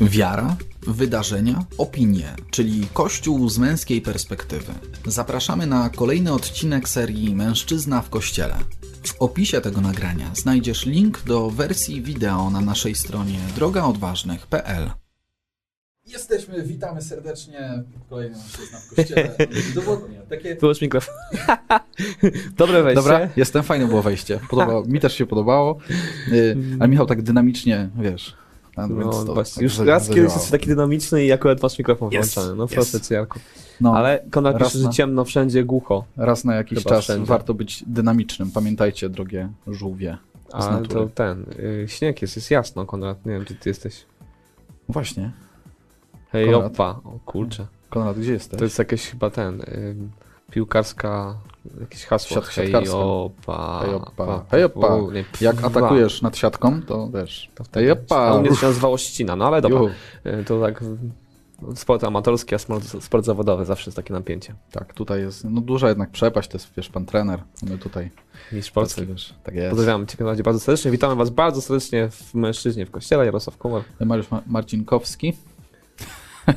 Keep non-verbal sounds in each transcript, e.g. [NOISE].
Wiara, wydarzenia, opinie, czyli Kościół z męskiej perspektywy. Zapraszamy na kolejny odcinek serii Mężczyzna w Kościele. W opisie tego nagrania znajdziesz link do wersji wideo na naszej stronie drogaodważnych.pl. Jesteśmy, witamy serdecznie. Kolejny mężczyzna w kościele. Dowodnie, takie... Wyłącz mikrofon. [LAUGHS] Dobre wejście. Dobra, jestem, fajne było wejście. Podobało, mi też się podobało. Y, A Michał tak dynamicznie, wiesz. A No, to właśnie. tak Już raz kiedyś jesteś taki dynamiczny i akurat masz mikrofon Jest, włączony. No jest. proszę cię, Jarku. No, Ale Konrad pisze, że ciemno wszędzie, głucho. raz na jakiś chyba czas wszędzie. warto być dynamicznym. Pamiętajcie, drogie żółwie. Natury. to ten, y, śnieg jest, jest jasno, Konrad. Nie wiem, czy ty jesteś. Właśnie. Hej, Konrad. opa. O kurczę. Konrad, gdzie jesteś? To jest jakieś chyba ten, y, piłkarska, jakieś hasło. Siat- Hej, siatkarska. opa. Hej, opa. pa, Hej, opa. u, nie, Jak atakujesz nad siatką, to wiesz. To wtedy. Hej, opa. A u mnie się nazywało ścina, no ale dobra. Juhu. Y, To tak sport amatorski, a sport, sport zawodowy zawsze jest takie napięcie. Tak, tutaj jest no, duża jednak przepaść, to jest, wiesz, pan trener. My tutaj. Mistrz Polski. wiesz, tak jest. Pozdrawiam Cię Konradzie bardzo serdecznie. Witamy Was bardzo serdecznie w Mężczyźnie w Kościele. Jarosław Kumar. Mariusz Ma- Marcinkowski. [LAUGHS]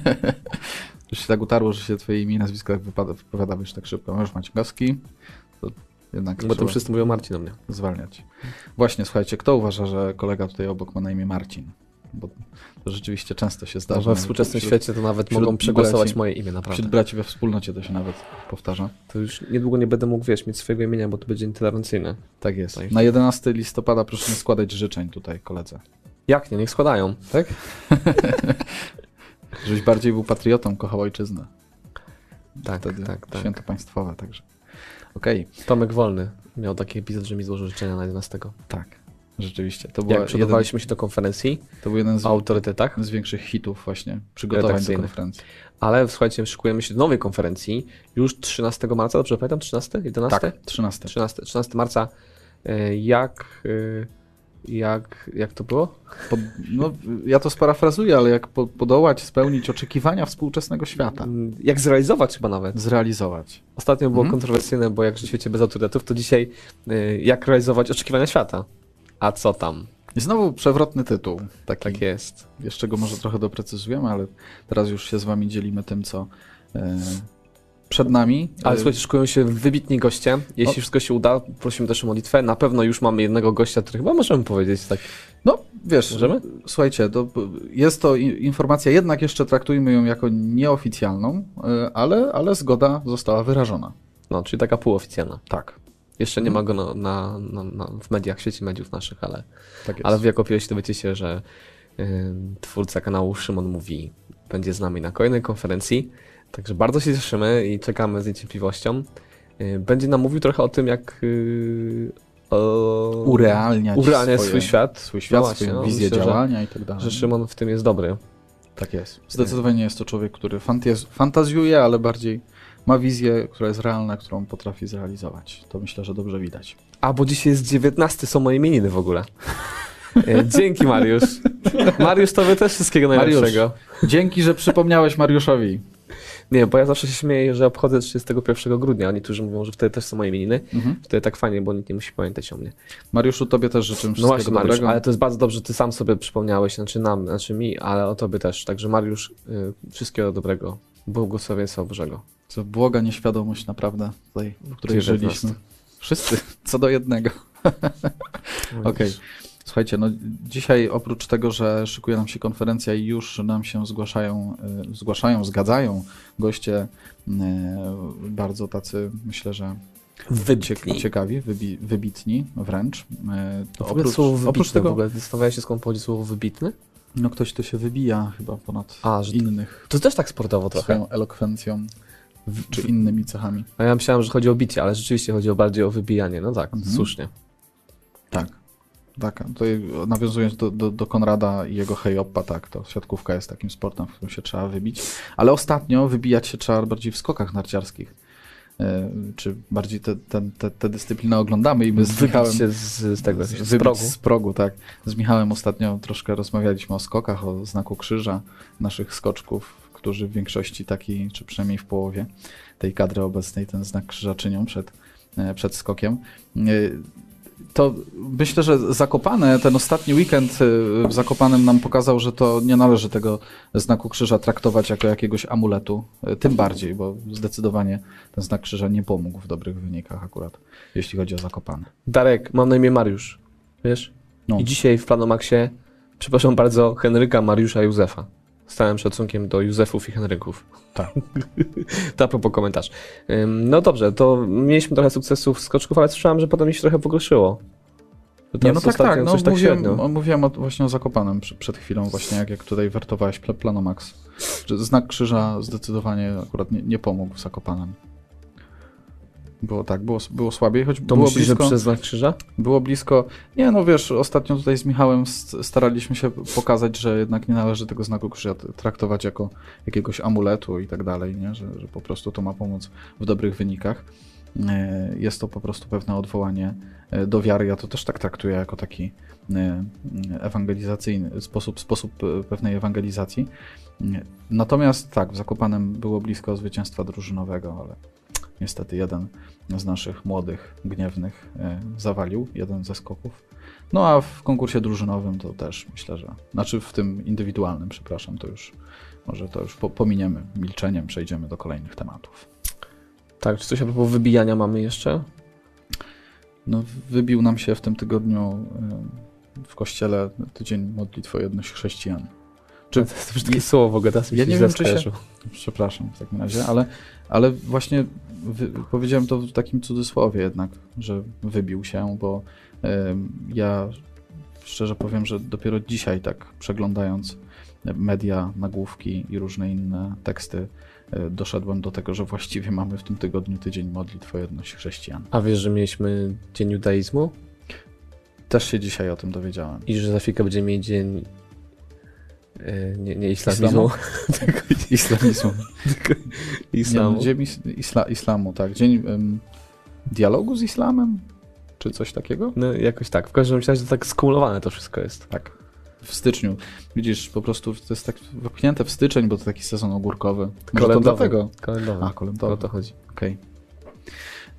Już się tak utarło, że się twoje imię i nazwisko tak wypada, wypowiada tak szybko. Mariusz Marcinkowski. To jednak Bo to trzeba wszyscy mówią Marcin o mnie. zwalniać. Właśnie, słuchajcie, kto uważa, że kolega tutaj obok ma na imię Marcin? Bo to rzeczywiście często się zdarza. we nawet współczesnym wśród- świecie to nawet wśród mogą przegłosować braci- moje imię, Wśród naprawdę. braci we wspólnocie to się nawet powtarza. To już niedługo nie będę mógł, wiesz, mieć swojego imienia, bo to będzie intolerancyjne. Tak jest. Tak. Na 11 listopada proszę nie składać życzeń tutaj koledze. Jak nie? Niech składają. Tak? [LAUGHS] Żebyś bardziej był patriotą, kochał ojczyznę. Tak, Wtedy tak, tak. święto państwowe, także. Okej, Tomek Wolny miał taki epizod, że mi złożył życzenia na 11. tak. Rzeczywiście. To, była Jak jeden, przygotowaliśmy się do konferencji to był jeden z, o autorytetach, z większych hitów właśnie przygotowań do konferencji. ale słuchajcie, szykujemy się do nowej konferencji już 13 marca, dobrze pamiętam? 13? 11? Tak, 13. 13, 13 marca. E, Jak, e, jak, jak to było? Pod, no, ja to sparafrazuję, ale jak po, podołać, spełnić oczekiwania współczesnego świata. Jak zrealizować chyba nawet. Zrealizować. Ostatnio było Mhm. kontrowersyjne, bo jak w świecie bez autorytetów, to dzisiaj y, jak realizować oczekiwania świata. A co tam? I znowu przewrotny tytuł. Taki, Tak jest. Jeszcze go może trochę doprecyzujemy, ale teraz już się z wami dzielimy tym, co e, przed nami. Ale słuchajcie, szykują się wybitni goście. Jeśli O. wszystko się uda, prosimy też o modlitwę. Na pewno już mamy jednego gościa, który chyba możemy powiedzieć tak. No, wiesz, Możemy? słuchajcie, to jest to informacja, jednak jeszcze traktujmy ją jako nieoficjalną, e, ale, ale zgoda została wyrażona. No, czyli taka półoficjalna. Tak, Jeszcze nie ma go na, na, na, na, w mediach, w świecie mediów naszych, ale, tak jest. ale wy jako pierwsi dowiecie się, że y, twórca kanału Szymon Mówi będzie z nami na kolejnej konferencji. Także bardzo się cieszymy i czekamy z niecierpliwością. Y, Będzie nam mówił trochę o tym, jak y, o, Urealniać, urealniać swoje, swój świat. swój świat, No właśnie, swoją no, wizję myślę, działania i tak dalej. Że Szymon w tym jest dobry. Tak jest. Zdecydowanie jest to człowiek, który fantazjuje, ale bardziej ma wizję, która jest realna, którą potrafi zrealizować. To myślę, że dobrze widać. A, bo dzisiaj jest 19, są moje imieniny w ogóle. E, Dzięki Mariusz. [LAUGHS] Mariusz, tobie też wszystkiego Mariusz. najlepszego. Dzięki, że przypomniałeś Mariuszowi. Nie, bo ja zawsze się śmieję, że obchodzę 31 grudnia, a niektórzy mówią, że wtedy też są moje imieniny. Mhm. Wtedy tak fajnie, bo nikt nie musi pamiętać o mnie. Mariuszu, tobie też życzę No wszystkiego właśnie Mariusz, dobrego. ale to jest bardzo dobrze, że ty sam sobie przypomniałeś, znaczy nam, znaczy mi, ale o tobie też. Także Mariusz, y, wszystkiego dobrego. Błogosławieństwa Bożego. To błoga nieświadomość naprawdę tutaj, w której 19. żyliśmy. Wszyscy, [LAUGHS] co do jednego. [LAUGHS] Okej. Słuchajcie, no dzisiaj oprócz tego, że szykuje nam się konferencja i już nam się zgłaszają, y, zgłaszają, zgadzają goście y, bardzo tacy, myślę, że Wybitni. cie- ciekawi, wybi, wybitni wręcz. Y, To W oprócz, słowo wybitny oprócz tego, w ogóle, zastanawiałeś się skąd pochodzi słowo wybitny? no ktoś to się wybija chyba ponad A, że innych to też tak sportowo trochę. swoją elokwencją czy innymi cechami. A ja myślałem, że chodzi o bicie, ale rzeczywiście chodzi o bardziej o wybijanie. No tak, Mhm. słusznie. Tak. Tak, tutaj nawiązując do, do, do Konrada i jego hejoppa, tak, to siatkówka jest takim sportem, w którym się trzeba wybić, ale ostatnio wybijać się trzeba bardziej w skokach narciarskich. E, Czy bardziej te, te, te, te dyscypliny oglądamy i my z Michałem... się z, z tego, z, wybić progu. z progu, tak. Z Michałem ostatnio troszkę rozmawialiśmy o skokach, o znaku krzyża naszych skoczków, którzy w większości taki, czy przynajmniej w połowie tej kadry obecnej ten znak krzyża czynią przed, e, przed skokiem. To myślę, że Zakopane, ten ostatni weekend y, w Zakopanem nam pokazał, że to nie należy tego znaku krzyża traktować jako jakiegoś amuletu. Y, Tym bardziej, bo zdecydowanie ten znak krzyża nie pomógł w dobrych wynikach akurat, jeśli chodzi o Zakopane. Darek, mam na imię Mariusz. Wiesz? No. I dzisiaj w Planomaxie, przepraszam bardzo, Henryka, Mariusza, Józefa. Z całym szacunkiem do Józefów i Henryków. Tak. [LAUGHS] to a propos komentarz. No dobrze, to mieliśmy trochę sukcesów skoczków, ale słyszałem, że potem mi się trochę pogorszyło. Nie, no tak, tak, no, tak mówiłem, średnio. mówiłem o, właśnie o Zakopanem przed chwilą, właśnie jak, jak tutaj wertowałeś pl- Planomax. Znak krzyża zdecydowanie akurat nie, nie pomógł w Zakopanem. Było tak, było, było słabiej, choć To było myślisz, blisko. że przez znak krzyża? Było blisko. Nie, no wiesz, ostatnio tutaj z Michałem staraliśmy się pokazać, że jednak nie należy tego znaku krzyża traktować jako jakiegoś amuletu i tak dalej, nie? Że, że po prostu to ma pomóc w dobrych wynikach. E, Jest to po prostu pewne odwołanie e, do wiary. Ja to też tak traktuję jako taki e, ewangelizacyjny sposób, sposób pewnej ewangelizacji. Natomiast tak, w Zakopanem było blisko zwycięstwa drużynowego, ale niestety jeden z naszych młodych, gniewnych e, zawalił, jeden ze skoków. No a w konkursie drużynowym to też myślę, że, znaczy w tym indywidualnym, przepraszam, to już może to już po, pominiemy milczeniem, przejdziemy do kolejnych tematów. Tak, czy coś a propos wybijania mamy jeszcze? No, wybił nam się w tym tygodniu e, w kościele tydzień modlitwy o jedność chrześcijan. Czy- To jest takie słowo w ogóle, teraz Ja nie wiem, czy się-. Przepraszam w takim razie, ale, ale właśnie wy, powiedziałem to w takim cudzysłowie jednak, że wybił się, bo em, ja szczerze powiem, że dopiero dzisiaj tak przeglądając media, nagłówki i różne inne teksty e, doszedłem do tego, że właściwie mamy w tym tygodniu tydzień modlitwy o jedność chrześcijan. A wiesz, że mieliśmy dzień judaizmu Też się dzisiaj o tym dowiedziałem. i że za chwilkę będziemy mieć dzień nie, [LAUGHS] nie islamizmu, tylko Islamizmu. Nie, islamu. no, dzień is- isla, islamu, tak. Dzień em, dialogu z islamem? Czy coś takiego? No jakoś tak, w każdym razie to tak skumulowane to wszystko jest. Tak. W styczniu. Widzisz, po prostu to jest tak wepchnięte w styczeń, bo to taki sezon ogórkowy. Może to Kolędowy. dlatego. Kalendowy. A, to o kolędowy. to chodzi. Okej.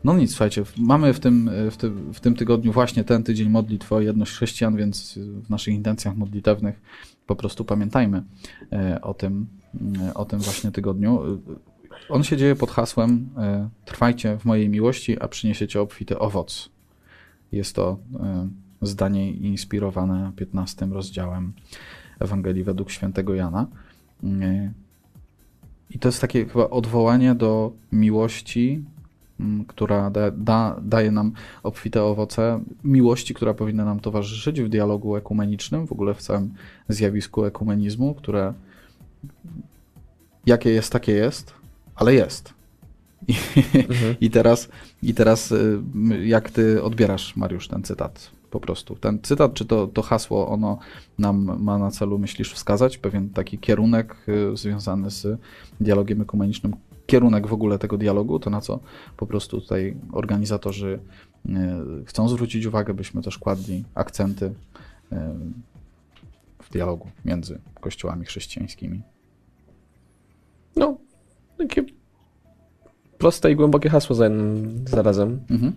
No nic, słuchajcie, mamy w tym, w, tym, w tym tygodniu właśnie ten tydzień modlitwy o jedność chrześcijan, więc w naszych intencjach modlitewnych po prostu pamiętajmy e, o tym, e, o tym właśnie tygodniu. E, On się dzieje pod hasłem e, Trwajcie w mojej miłości, a przyniesiecie obfity owoc. Jest to e, zdanie inspirowane 15 rozdziałem Ewangelii według świętego Jana. E, I to jest takie chyba odwołanie do miłości, która da, da, daje nam obfite owoce, miłości, która powinna nam towarzyszyć w dialogu ekumenicznym, w ogóle w całym zjawisku ekumenizmu, które jakie jest, takie jest, ale jest. I, Mhm. [LAUGHS] i teraz, i teraz y, jak ty odbierasz, Mariusz, ten cytat? Po prostu. Ten cytat, czy to, to hasło, ono nam ma na celu, myślisz, wskazać pewien taki kierunek y, związany z dialogiem ekumenicznym, kierunek w ogóle tego dialogu, to na co po prostu tutaj organizatorzy y, chcą zwrócić uwagę, byśmy też kładli akcenty y, w dialogu między kościołami chrześcijańskimi. No, takie proste i głębokie hasło za jednym zarazem. Mhm.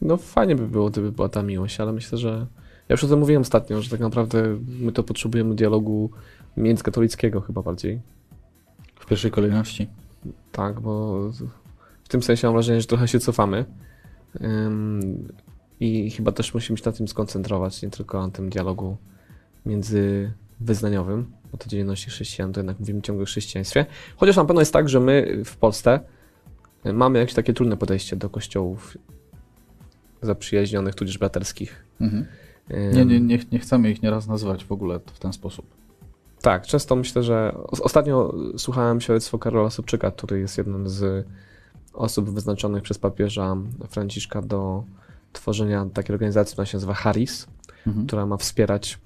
No fajnie by było, gdyby była ta miłość, ale myślę, że ja już o tym mówiłem ostatnio, że tak naprawdę my to potrzebujemy dialogu międzykatolickiego chyba bardziej. W pierwszej kolejności. Tak, bo w tym sensie mam wrażenie, że trochę się cofamy. Ym, I chyba też musimy się na tym skoncentrować, nie tylko na tym dialogu międzywyznaniowym, bo to dzielności chrześcijan to jednak mówimy ciągle o chrześcijaństwie. Chociaż na pewno jest tak, że my w Polsce y, mamy jakieś takie trudne podejście do kościołów zaprzyjaźnionych, tudzież braterskich. Mhm. Nie, nie, nie, nie chcemy ich nieraz nazywać w ogóle w ten sposób. Tak, często myślę, że os- ostatnio słuchałem świadectwo Karola Sobczyka, który jest jednym z osób wyznaczonych przez papieża Franciszka do tworzenia takiej organizacji, która się nazywa Haris, Mhm. która ma wspierać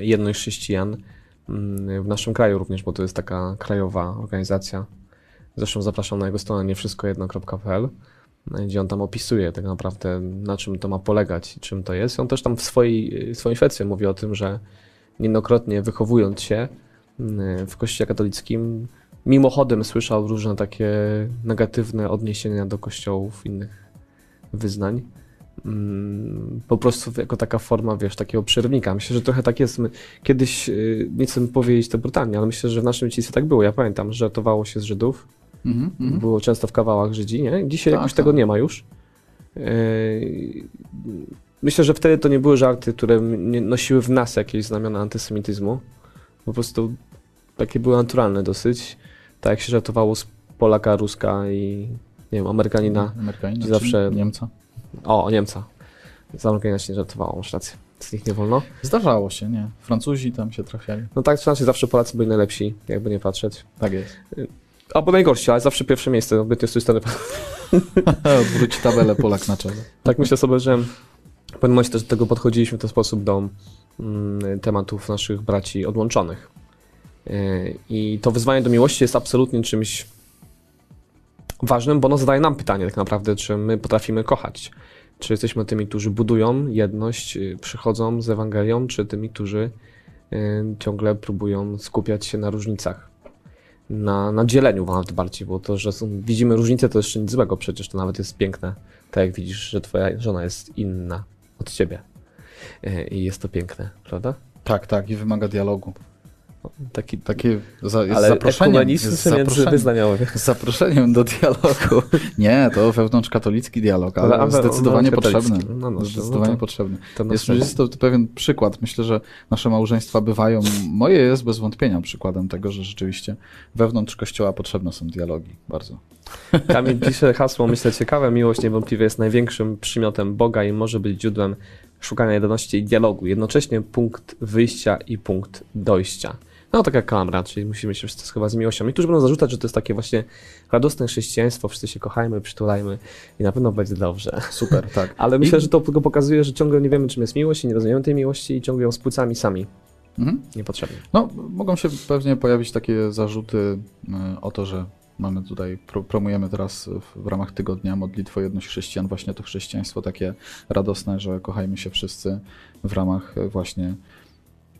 jedność chrześcijan mm, w naszym kraju również, bo to jest taka krajowa organizacja. Zresztą zapraszam na jego stronę niewszystkojedno.pl, gdzie on tam opisuje tak naprawdę na czym to ma polegać i czym to jest. I on też tam w swojej, swoim świadectwie mówi o tym, że niejednokrotnie wychowując się mm, w kościele katolickim, mimochodem słyszał różne takie negatywne odniesienia do kościołów innych wyznań. mm, po prostu jako taka forma, wiesz, takiego przerwnika. Myślę, że trochę tak jest. My, kiedyś, y, nie chcę powiedzieć to brutalnie, ale myślę, że w naszym dzieciństwie tak było. Ja pamiętam, że żartowało się z Żydów. Mhm, mhm. Było często w kawałach Żydzi, nie? Dzisiaj Tak, jakoś tak. tego nie ma już. Myślę, że wtedy to nie były żarty, które nosiły w nas jakieś znamiona antysemityzmu. Po prostu takie były naturalne dosyć. Tak jak się żartowało z Polaka, Ruska i nie wiem, Amerykanina. Amerykanina, zawsze- Niemca. O, Niemca. Z Amerykanina się nie żartowało, masz rację. Z nich nie wolno. Zdarzało się, nie? Francuzi tam się trafiali. No tak, znaczy zawsze Polacy byli najlepsi, jakby nie patrzeć. Tak jest. Albo najgorsi, ale zawsze pierwsze miejsce, obecnie z tej strony. [LAUGHS] Wróć tabelę Polak na czele. Tak myślę sobie, że w pewnym momencie też do tego podchodziliśmy w ten sposób do mm, tematów naszych braci odłączonych. Yy, I to wyzwanie do miłości jest absolutnie czymś ważnym, bo ono zadaje nam pytanie tak naprawdę, czy my potrafimy kochać. Czy jesteśmy tymi, którzy budują jedność, yy, przychodzą z Ewangelią, czy tymi, którzy yy, ciągle próbują skupiać się na różnicach. Na, na dzieleniu nawet bardziej, bo to, że są, widzimy różnice, to jeszcze nic złego, przecież to nawet jest piękne. Tak jak widzisz, że twoja żona jest inna od ciebie. Yy, I jest to piękne, prawda? Tak, tak, i wymaga dialogu. Taki, Takie za, jest ale zaproszeniem. Jest zaproszeniem, wyznaniowy. [LAUGHS] z zaproszeniem do dialogu. [LAUGHS] Nie, to wewnątrzkatolicki dialog, ale, Ale- zdecydowanie potrzebny. No, no, zdecydowanie no to- potrzebny. To Jest, jest to pewien przykład. Myślę, że nasze małżeństwa bywają. Moje jest bez wątpienia przykładem tego, że rzeczywiście wewnątrz kościoła potrzebne są dialogi. Bardzo. [LAUGHS] Kamil pisze hasło, myślę ciekawe, miłość niewątpliwie jest największym przymiotem Boga i może być źródłem szukania jedyności i dialogu. Jednocześnie punkt wyjścia i punkt dojścia. No taka klamra, czyli musimy się wszyscy schować z miłością. Niektórzy będą zarzucać, że to jest takie właśnie radosne chrześcijaństwo, wszyscy się kochajmy, przytulajmy i na pewno będzie dobrze. Super, tak. [LAUGHS] Ale myślę, I- że to tylko pokazuje, że ciągle nie wiemy, czym jest miłość i nie rozumiemy tej miłości i ciągle ją spłycamy sami. Mhm. Niepotrzebnie. No, mogą się pewnie pojawić takie zarzuty y, o to, że mamy tutaj, pro, promujemy teraz w, ramach tygodnia modlitwę jedność chrześcijan, właśnie to chrześcijaństwo takie radosne, że kochajmy się wszyscy w ramach y, właśnie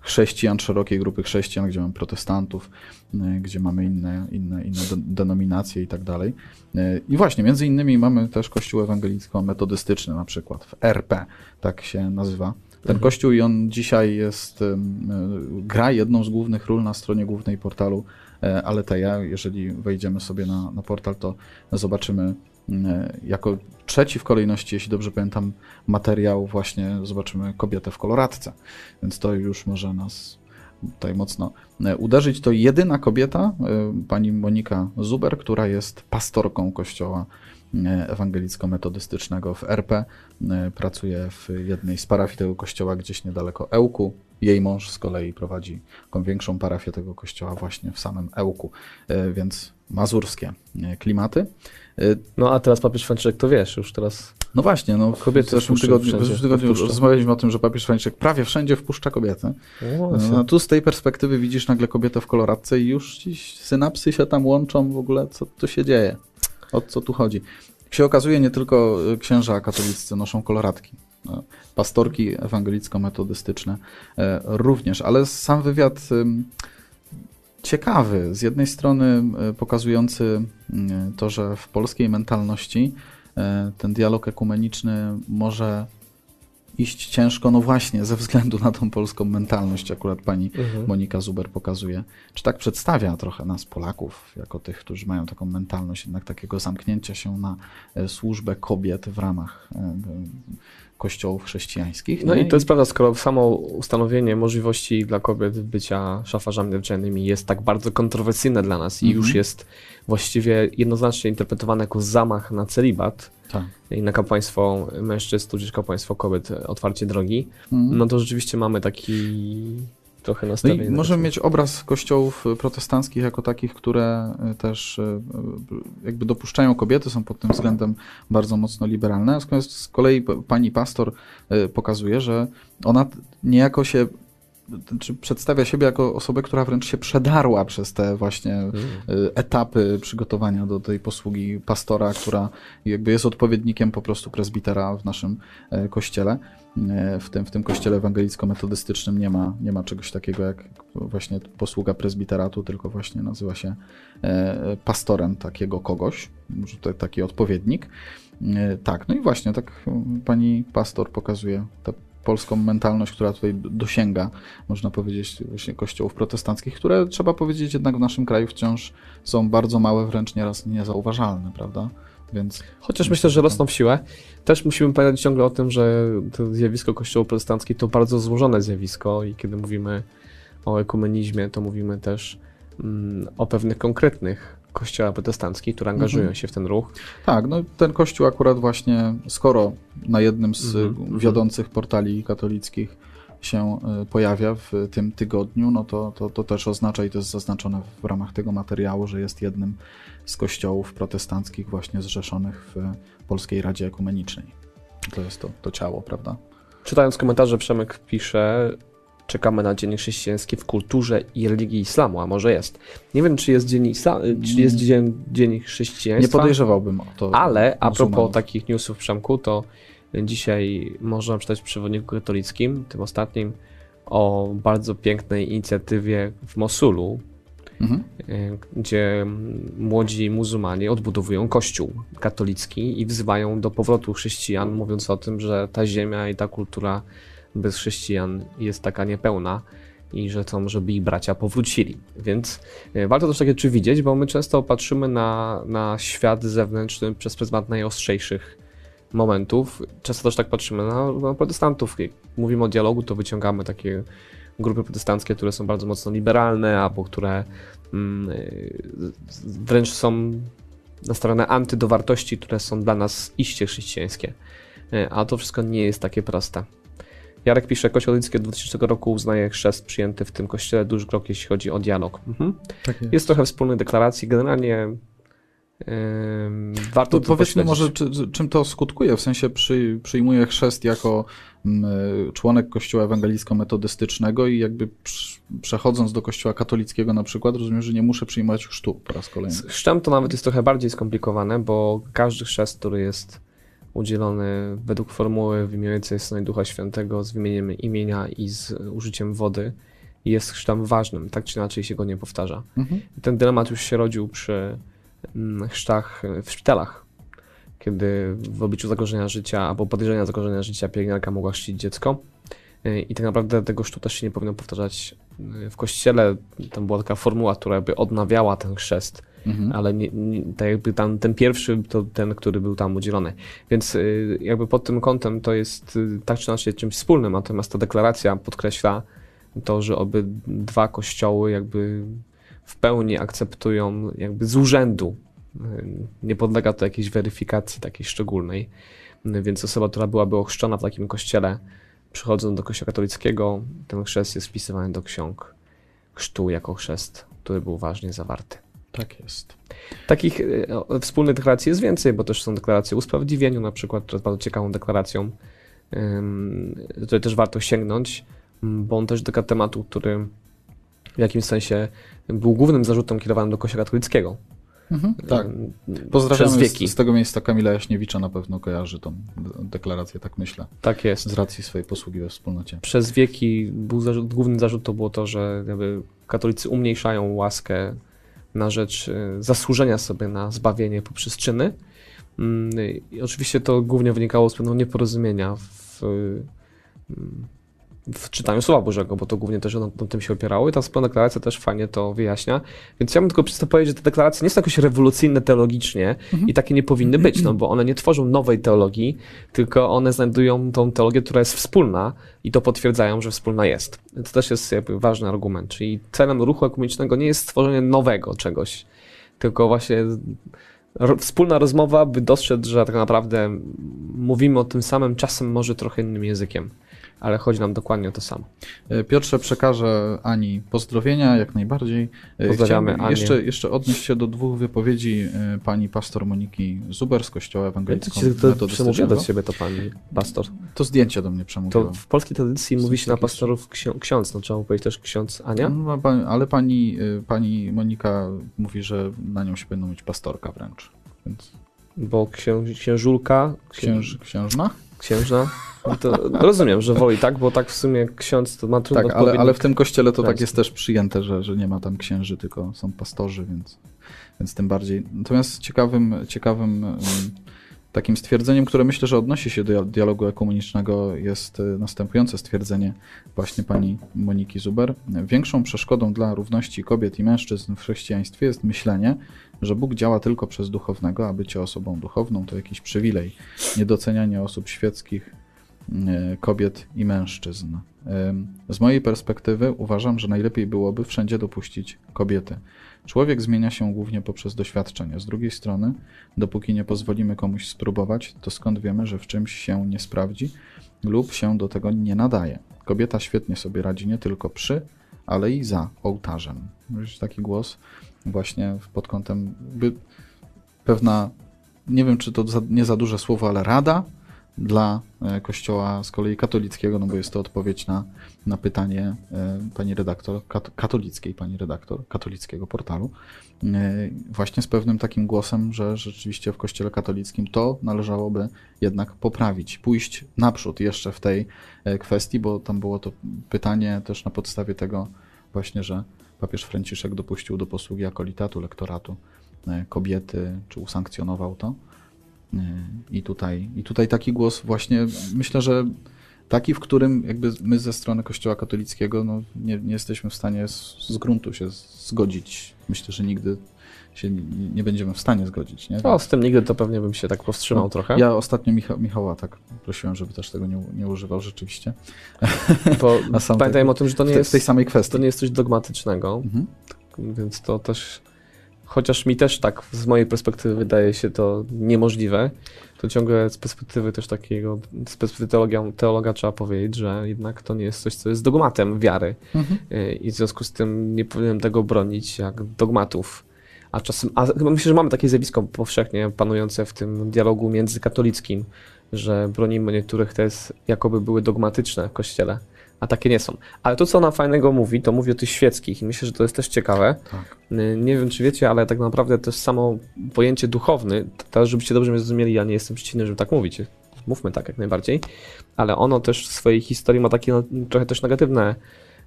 chrześcijan, szerokiej grupy chrześcijan, gdzie mamy protestantów, y, gdzie mamy inne, inne, inne de- denominacje i tak dalej. Y, I właśnie, między innymi mamy też kościół ewangelicko-metodystyczny na przykład, w RP, tak się nazywa. Ten Mhm. kościół i on dzisiaj jest, y, gra jedną z głównych ról na stronie głównej portalu e, Aleteja. Jeżeli wejdziemy sobie na, na portal, to zobaczymy e, jako trzeci w kolejności, jeśli dobrze pamiętam, materiał właśnie zobaczymy kobietę w koloratce. Więc to już może nas tutaj mocno e, uderzyć. To jedyna kobieta, e, pani Monika Zuber, która jest pastorką kościoła e, ewangelicko-metodystycznego w RP. E, Pracuje w jednej z parafii tego kościoła gdzieś niedaleko Ełku. Jej mąż z kolei prowadzi taką większą parafię tego kościoła właśnie w samym Ełku, E, więc mazurskie e, klimaty. E, No a teraz papież Franciszek to wiesz, już teraz No właśnie, no w Kobiety zeszłym wpuszcza tygodniu, w zeszłym tygodniu rozmawialiśmy o tym, że papież Franciszek prawie wszędzie wpuszcza kobiety. No, a tu z tej perspektywy widzisz nagle kobietę w koloratce i już ci synapsy się tam łączą w ogóle, co tu się dzieje, o co tu chodzi. Jak się okazuje, nie tylko y, księża katoliccy noszą koloratki. No, Pastorki ewangelicko-metodystyczne e, również, ale sam wywiad ciekawy. Z jednej strony pokazujący to, że w polskiej mentalności e, ten dialog ekumeniczny może iść ciężko, no właśnie, ze względu na tą polską mentalność, akurat pani Mhm. Monika Zuber pokazuje, czy tak przedstawia trochę nas, Polaków, jako tych, którzy mają taką mentalność jednak takiego zamknięcia się na e, służbę kobiet w ramach e, kościołów chrześcijańskich. No nie? i to jest prawda, skoro samo ustanowienie możliwości dla kobiet bycia szafarzami narzędnymi jest tak bardzo kontrowersyjne dla nas i Mhm. już jest właściwie jednoznacznie interpretowane jako zamach na celibat Tak. i na kapłaństwo mężczyzn, tudzież kapłaństwo kobiet, otwarcie drogi, Mhm. no to rzeczywiście mamy taki trochę No nastawienie. i możemy mieć obraz kościołów y, protestanckich jako takich, które y, też y, jakby dopuszczają kobiety, są pod tym względem bardzo mocno liberalne. Natomiast z kolei pani pastor pokazuje, że ona niejako się czy przedstawia siebie jako osobę, która wręcz się przedarła przez te właśnie mm. etapy przygotowania do tej posługi pastora, która jakby jest odpowiednikiem po prostu prezbitera w naszym e, kościele. E, w tym, w tym kościele ewangelicko-metodystycznym nie ma, nie ma czegoś takiego jak właśnie posługa prezbiteratu, tylko właśnie nazywa się pastorem takiego kogoś, taki odpowiednik. Tak, no i właśnie tak pani pastor pokazuje te polską mentalność, która tutaj dosięga, można powiedzieć, właśnie kościołów protestanckich, które trzeba powiedzieć jednak w naszym kraju wciąż są bardzo małe, wręcz nieraz niezauważalne, prawda? Więc Chociaż myślę, że rosną w siłę. Też musimy pamiętać ciągle o tym, że to zjawisko kościołów protestanckich to bardzo złożone zjawisko i kiedy mówimy o ekumenizmie, to mówimy też mm, o pewnych konkretnych kościoła protestanckich, które angażują mhm. się w ten ruch. Tak, no ten kościół akurat właśnie, skoro na jednym z mhm. mhm. wiodących portali katolickich się e, pojawia w tym tygodniu, no to, to, to też oznacza i to jest zaznaczone w ramach tego materiału, że jest jednym z kościołów protestanckich właśnie zrzeszonych w Polskiej Radzie Ekumenicznej. To jest to, to ciało, prawda? Czytając komentarze, Przemek pisze, czekamy na dzień chrześcijański w kulturze i religii islamu, a może jest. Nie wiem, czy jest dzień, czy jest dzień, dzień chrześcijaństwa. Nie podejrzewałbym o to. Ale a propos takich newsów, Przemku, to dzisiaj można czytać w przewodniku katolickim, tym ostatnim, o bardzo pięknej inicjatywie w Mosulu, mhm. E, gdzie młodzi muzułmanie odbudowują kościół katolicki i wzywają do powrotu chrześcijan, mówiąc o tym, że ta ziemia i ta kultura bez chrześcijan jest taka niepełna i że chcą, żeby ich bracia powrócili. Więc e, warto też takie rzeczy widzieć, bo my często patrzymy na, na świat zewnętrzny przez pryzmat najostrzejszych momentów. Często też tak patrzymy na, na protestantów. Jak mówimy o dialogu, to wyciągamy takie grupy protestanckie, które są bardzo mocno liberalne, albo które mm, e, wręcz są nastawione anty do wartości, które są dla nas iście chrześcijańskie. E, a to wszystko nie jest takie proste. Jarek pisze, Kościół od 2000 roku uznaje chrzest przyjęty w tym kościele duży krok, jeśli chodzi o dialog. Mhm. Tak jest. jest trochę wspólnej deklaracji. Generalnie warto to powiedzmy może, czy, czym to skutkuje, w sensie przy, przyjmuje chrzest jako mm, członek kościoła ewangelicko-metodystycznego i jakby przechodząc do kościoła katolickiego na przykład, rozumiem, że nie muszę przyjmować chrztu po raz kolejny. Z chrztem to nawet jest trochę bardziej skomplikowane, bo każdy chrzest, który jest udzielony według formuły w imię Ojca i Ducha Świętego z wymieniem imienia i z użyciem wody jest chrztem ważnym, tak czy inaczej się go nie powtarza. Mhm. Ten dylemat już się rodził przy mm, chrztach w szpitalach, kiedy w obliczu zagrożenia życia albo podejrzenia zagrożenia życia pielęgniarka mogła chrzcić dziecko i tak naprawdę tego chrztu też się nie powinno powtarzać w kościele. Tam była taka formuła, która by odnawiała ten chrzest Mhm. ale nie, nie, tak jakby tam ten pierwszy to ten, który był tam udzielony. Więc y, jakby pod tym kątem to jest y, tak czy inaczej czymś wspólnym, natomiast ta deklaracja podkreśla to, że obydwa kościoły jakby w pełni akceptują jakby z urzędu. Y, nie podlega to jakiejś weryfikacji takiej szczególnej. Więc osoba, która byłaby ochrzczona w takim kościele, przychodząc do kościoła katolickiego, ten chrzest jest wpisywany do ksiąg chrztu jako chrzest, który był ważnie zawarty. Tak jest. Takich e, wspólnych deklaracji jest więcej, bo też są deklaracje o usprawiedliwieniu na przykład, która jest bardzo ciekawą deklaracją, której też warto sięgnąć, bo on też dotyka tematu, który w jakimś sensie był głównym zarzutem kierowanym do Kościoła katolickiego. Mhm, tak. Pozdrawiamy wieki. Z, z, tego miejsca Kamila Jaśniewicza na pewno kojarzy tą deklarację, tak myślę. Tak jest. Z racji swojej posługi we wspólnocie. Przez wieki był zarzut, główny zarzut to było to, że katolicy umniejszają łaskę na rzecz e, zasłużenia sobie na zbawienie poprzez czyny. Mm, I oczywiście to głównie wynikało z pewnego nieporozumienia w, mm, w czytaniu Słowa Bożego, bo to głównie też na, na tym się opierało i ta wspólna deklaracja też fajnie to wyjaśnia. Więc ja bym tylko przez to powiedzieć, że te deklaracje nie są jakoś rewolucyjne teologicznie mhm. i takie nie powinny być, no bo one nie tworzą nowej teologii, tylko one znajdują tą teologię, która jest wspólna i to potwierdzają, że wspólna jest. To też jest jakby ważny argument, czyli celem ruchu ekumenicznego nie jest stworzenie nowego czegoś, tylko właśnie wspólna rozmowa, by dostrzec, że tak naprawdę mówimy o tym samym, czasem może trochę innym językiem. Ale chodzi nam dokładnie o to samo. E, Piotrze, przekażę Ani pozdrowienia, jak najbardziej. E, Pozdrawiamy Anię. Jeszcze, jeszcze odnieść się do dwóch wypowiedzi e, pani pastor Moniki Zuber z Kościoła ci to przemówiła do ciebie to pani pastor. To zdjęcie do mnie przemówiło. To w polskiej tradycji mówi się na pastorów ksią- ksiądz, no trzeba mu powiedzieć też ksiądz Ania. No, ale pani, pani Monika mówi, że na nią się będą mieć pastorka wręcz. Więc Bo księ, księżulka, księż, księżna? Księżna, to rozumiem, że woli tak, bo tak w sumie ksiądz to ma trudno Tak, ale, ale w tym kościele to tak jest też przyjęte, że, że nie ma tam księży, tylko są pastorzy, więc, więc tym bardziej. Natomiast ciekawym, ciekawym ym, takim stwierdzeniem, które myślę, że odnosi się do dialogu ekumenicznego, jest y, następujące stwierdzenie właśnie pani Moniki Zuber. Większą przeszkodą dla równości kobiet i mężczyzn w chrześcijaństwie jest myślenie, że Bóg działa tylko przez duchownego, a bycie osobą duchowną to jakiś przywilej. Niedocenianie osób świeckich, e, kobiet i mężczyzn. Em, Z mojej perspektywy uważam, że najlepiej byłoby wszędzie dopuścić kobiety. Człowiek zmienia się głównie poprzez doświadczenie. Z drugiej strony, dopóki nie pozwolimy komuś spróbować, to skąd wiemy, że w czymś się nie sprawdzi lub się do tego nie nadaje. Kobieta świetnie sobie radzi nie tylko przy, ale i za ołtarzem. Wiesz, Taki głos właśnie pod kątem pewna, nie wiem czy to za, nie za duże słowo, ale rada dla e, kościoła z kolei katolickiego, no bo jest to odpowiedź na, na pytanie e, pani redaktor, kat, katolickiej pani redaktor, katolickiego portalu, e, właśnie z pewnym takim głosem, że rzeczywiście w kościele katolickim to należałoby jednak poprawić, pójść naprzód jeszcze w tej kwestii, bo tam było to pytanie też na podstawie tego właśnie, że papież Franciszek dopuścił do posługi akolitatu, lektoratu e, kobiety, czy usankcjonował to. E, I tutaj, I tutaj taki głos właśnie, myślę, że taki, w którym jakby my ze strony Kościoła katolickiego no, nie, nie jesteśmy w stanie z, z gruntu się zgodzić. Myślę, że nigdy się nie, będziemy w stanie zgodzić. Nie? O, z tym nigdy to pewnie bym się tak powstrzymał No, trochę, Ja ostatnio Micha Michała tak prosiłem, żeby też tego nie, nie używał rzeczywiście. bo [LAUGHS] pamiętajmy tak- o tym, że to nie te, jest, tej samej kwestii. to nie jest coś dogmatycznego, Mhm. więc to też, chociaż mi też tak z mojej perspektywy wydaje się to niemożliwe, to ciągle z perspektywy też takiego, z perspektywy teologia, teologa trzeba powiedzieć, że jednak to nie jest coś, co jest dogmatem wiary Mhm. y, i w związku z tym nie powinienem tego bronić jak dogmatów. A czasem, a chyba myślę, że mamy takie zjawisko powszechnie panujące w tym dialogu międzykatolickim, że bronimy niektórych tez, jakoby były dogmatyczne w kościele, a takie nie są. Ale to, co ona fajnego mówi, to mówi o tych świeckich i myślę, że to jest też ciekawe. Tak. Y, Nie wiem, czy wiecie, ale tak naprawdę też samo pojęcie duchowny, teraz żebyście dobrze mnie zrozumieli, ja nie jestem przeciwny, żeby tak mówić, mówmy tak jak najbardziej, ale ono też w swojej historii ma takie no, trochę też negatywne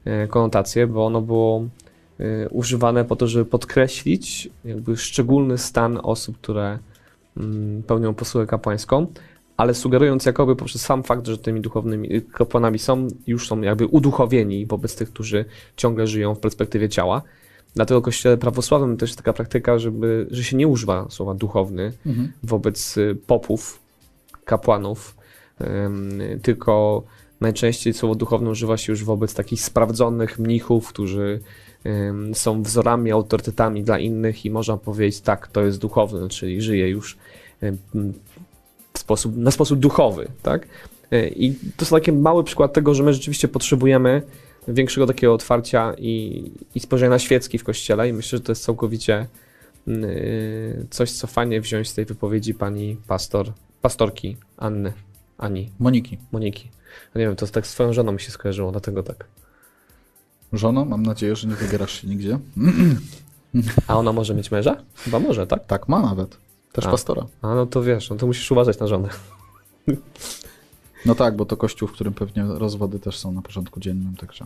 e, konotacje, bo ono było używane po to, żeby podkreślić jakby szczególny stan osób, które mm, pełnią posługę kapłańską, ale sugerując jakoby poprzez sam fakt, że tymi duchownymi y, kapłanami są, już są jakby uduchowieni wobec tych, którzy ciągle żyją w perspektywie ciała. Dlatego w kościele prawosławnym też jest taka praktyka, żeby, że się nie używa słowa duchowny Mhm. wobec y, popów, kapłanów, tylko najczęściej słowo duchowne używa się już wobec takich sprawdzonych mnichów, którzy są wzorami, autorytetami dla innych i można powiedzieć, tak, to jest duchowny, czyli żyje już w sposób, na sposób duchowy, tak? Y, I to są taki mały przykład tego, że my rzeczywiście potrzebujemy większego takiego otwarcia i, i spojrzenia na świecki w kościele i myślę, że to jest całkowicie yy, coś, co fajnie wziąć z tej wypowiedzi pani pastor, pastorki Anny, Ani, Moniki. Moniki. No nie wiem, to tak z swoją żoną mi się skojarzyło, dlatego tak. Żono, mam nadzieję, że nie wybierasz się nigdzie. A ona może mieć męża? Chyba może, tak? Tak, ma nawet. Też A. pastora. A no to wiesz, no to musisz uważać na żonę. [LAUGHS] No tak, bo to kościół, w którym pewnie rozwody też są na porządku dziennym, także.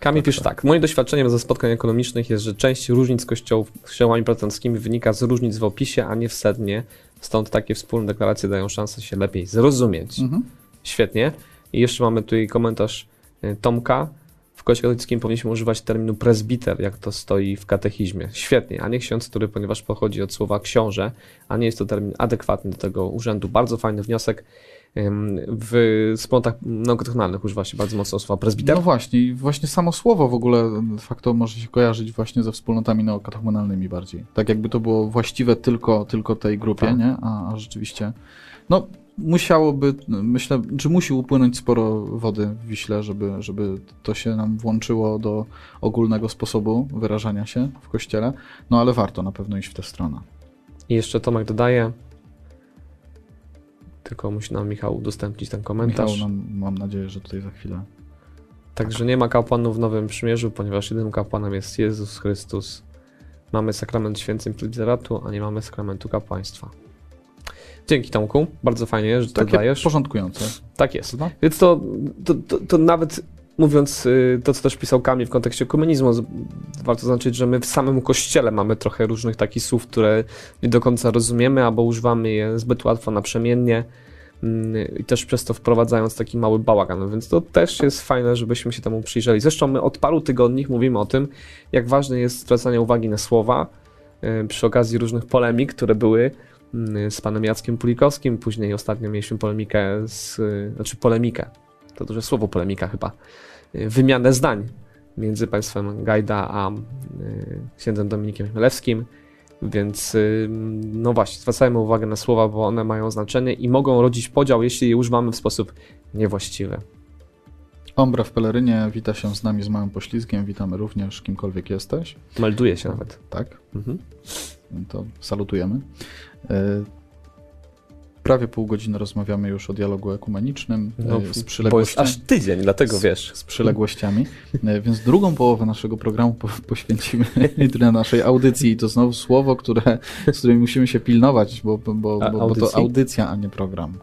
Kamil Tak, pisze tak. Moim doświadczeniem ze spotkań ekonomicznych jest, że część różnic kościołów z kościołami protestanckimi wynika z różnic w opisie, a nie w sednie. Stąd takie wspólne deklaracje dają szansę się lepiej zrozumieć. Mhm. Świetnie. I jeszcze mamy tutaj komentarz y, Tomka. Kościele katolickim powinniśmy używać terminu prezbiter, jak to stoi w katechizmie. Świetnie, a nie ksiądz, który, ponieważ pochodzi od słowa książę, a nie jest to termin adekwatny do tego urzędu. Bardzo fajny wniosek. W wspólnotach naukotechnologicznych używa się bardzo mocno słowa prezbiter. No właśnie, właśnie samo słowo w ogóle de facto może się kojarzyć właśnie ze wspólnotami neokatechumenalnymi bardziej. Tak jakby to było właściwe tylko, tylko tej grupie, Tak. nie? A, a rzeczywiście, no musiałoby, myślę, czy musi upłynąć sporo wody w Wiśle, żeby, żeby to się nam włączyło do ogólnego sposobu wyrażania się w kościele, no ale warto na pewno iść w tę stronę. I jeszcze Tomek dodaje, tylko musi nam Michał udostępnić ten komentarz. Michał, nam, mam nadzieję, że tutaj za chwilę. Także nie ma kapłanów w Nowym Przymierzu, ponieważ jedynym kapłanem jest Jezus Chrystus. Mamy sakrament święcym Literatu, a nie mamy sakramentu kapłaństwa. Dzięki Tomku, bardzo fajnie, że to Takie dajesz. porządkujące. Tak jest. Prawda? Więc to, to, to, to nawet mówiąc y, to, co też pisał Kamil w kontekście komunizmu, warto zaznaczyć, że my w samym kościele mamy trochę różnych takich słów, które nie do końca rozumiemy, albo używamy je zbyt łatwo naprzemiennie mm, i też przez to wprowadzając taki mały bałagan, więc to też jest fajne, żebyśmy się temu przyjrzeli. Zresztą my od paru tygodni mówimy o tym, jak ważne jest zwracanie uwagi na słowa y, przy okazji różnych polemik, które były z panem Jackiem Pulikowskim, później ostatnio mieliśmy polemikę z, y, znaczy polemikę, to duże słowo polemika chyba, y, wymianę zdań między państwem Gajda a y, księdzem Dominikiem Chmielewskim, więc y, no właśnie, zwracajmy uwagę na słowa, bo one mają znaczenie i mogą rodzić podział, jeśli je używamy w sposób niewłaściwy. Ombra w pelerynie wita się z nami z małym poślizgiem. Witamy również, kimkolwiek jesteś. Melduje się nawet. Tak, Mhm. to salutujemy. E, Prawie pół godziny rozmawiamy już o dialogu ekumenicznym e, z No, bo jest przyległościami. aż tydzień, dlatego wiesz. z przyległościami, E, więc drugą połowę naszego programu po, poświęcimy [LAUGHS] dla naszej audycji. I to znowu słowo, które, z którym musimy się pilnować, bo, bo, bo, bo, to audycja, a nie program.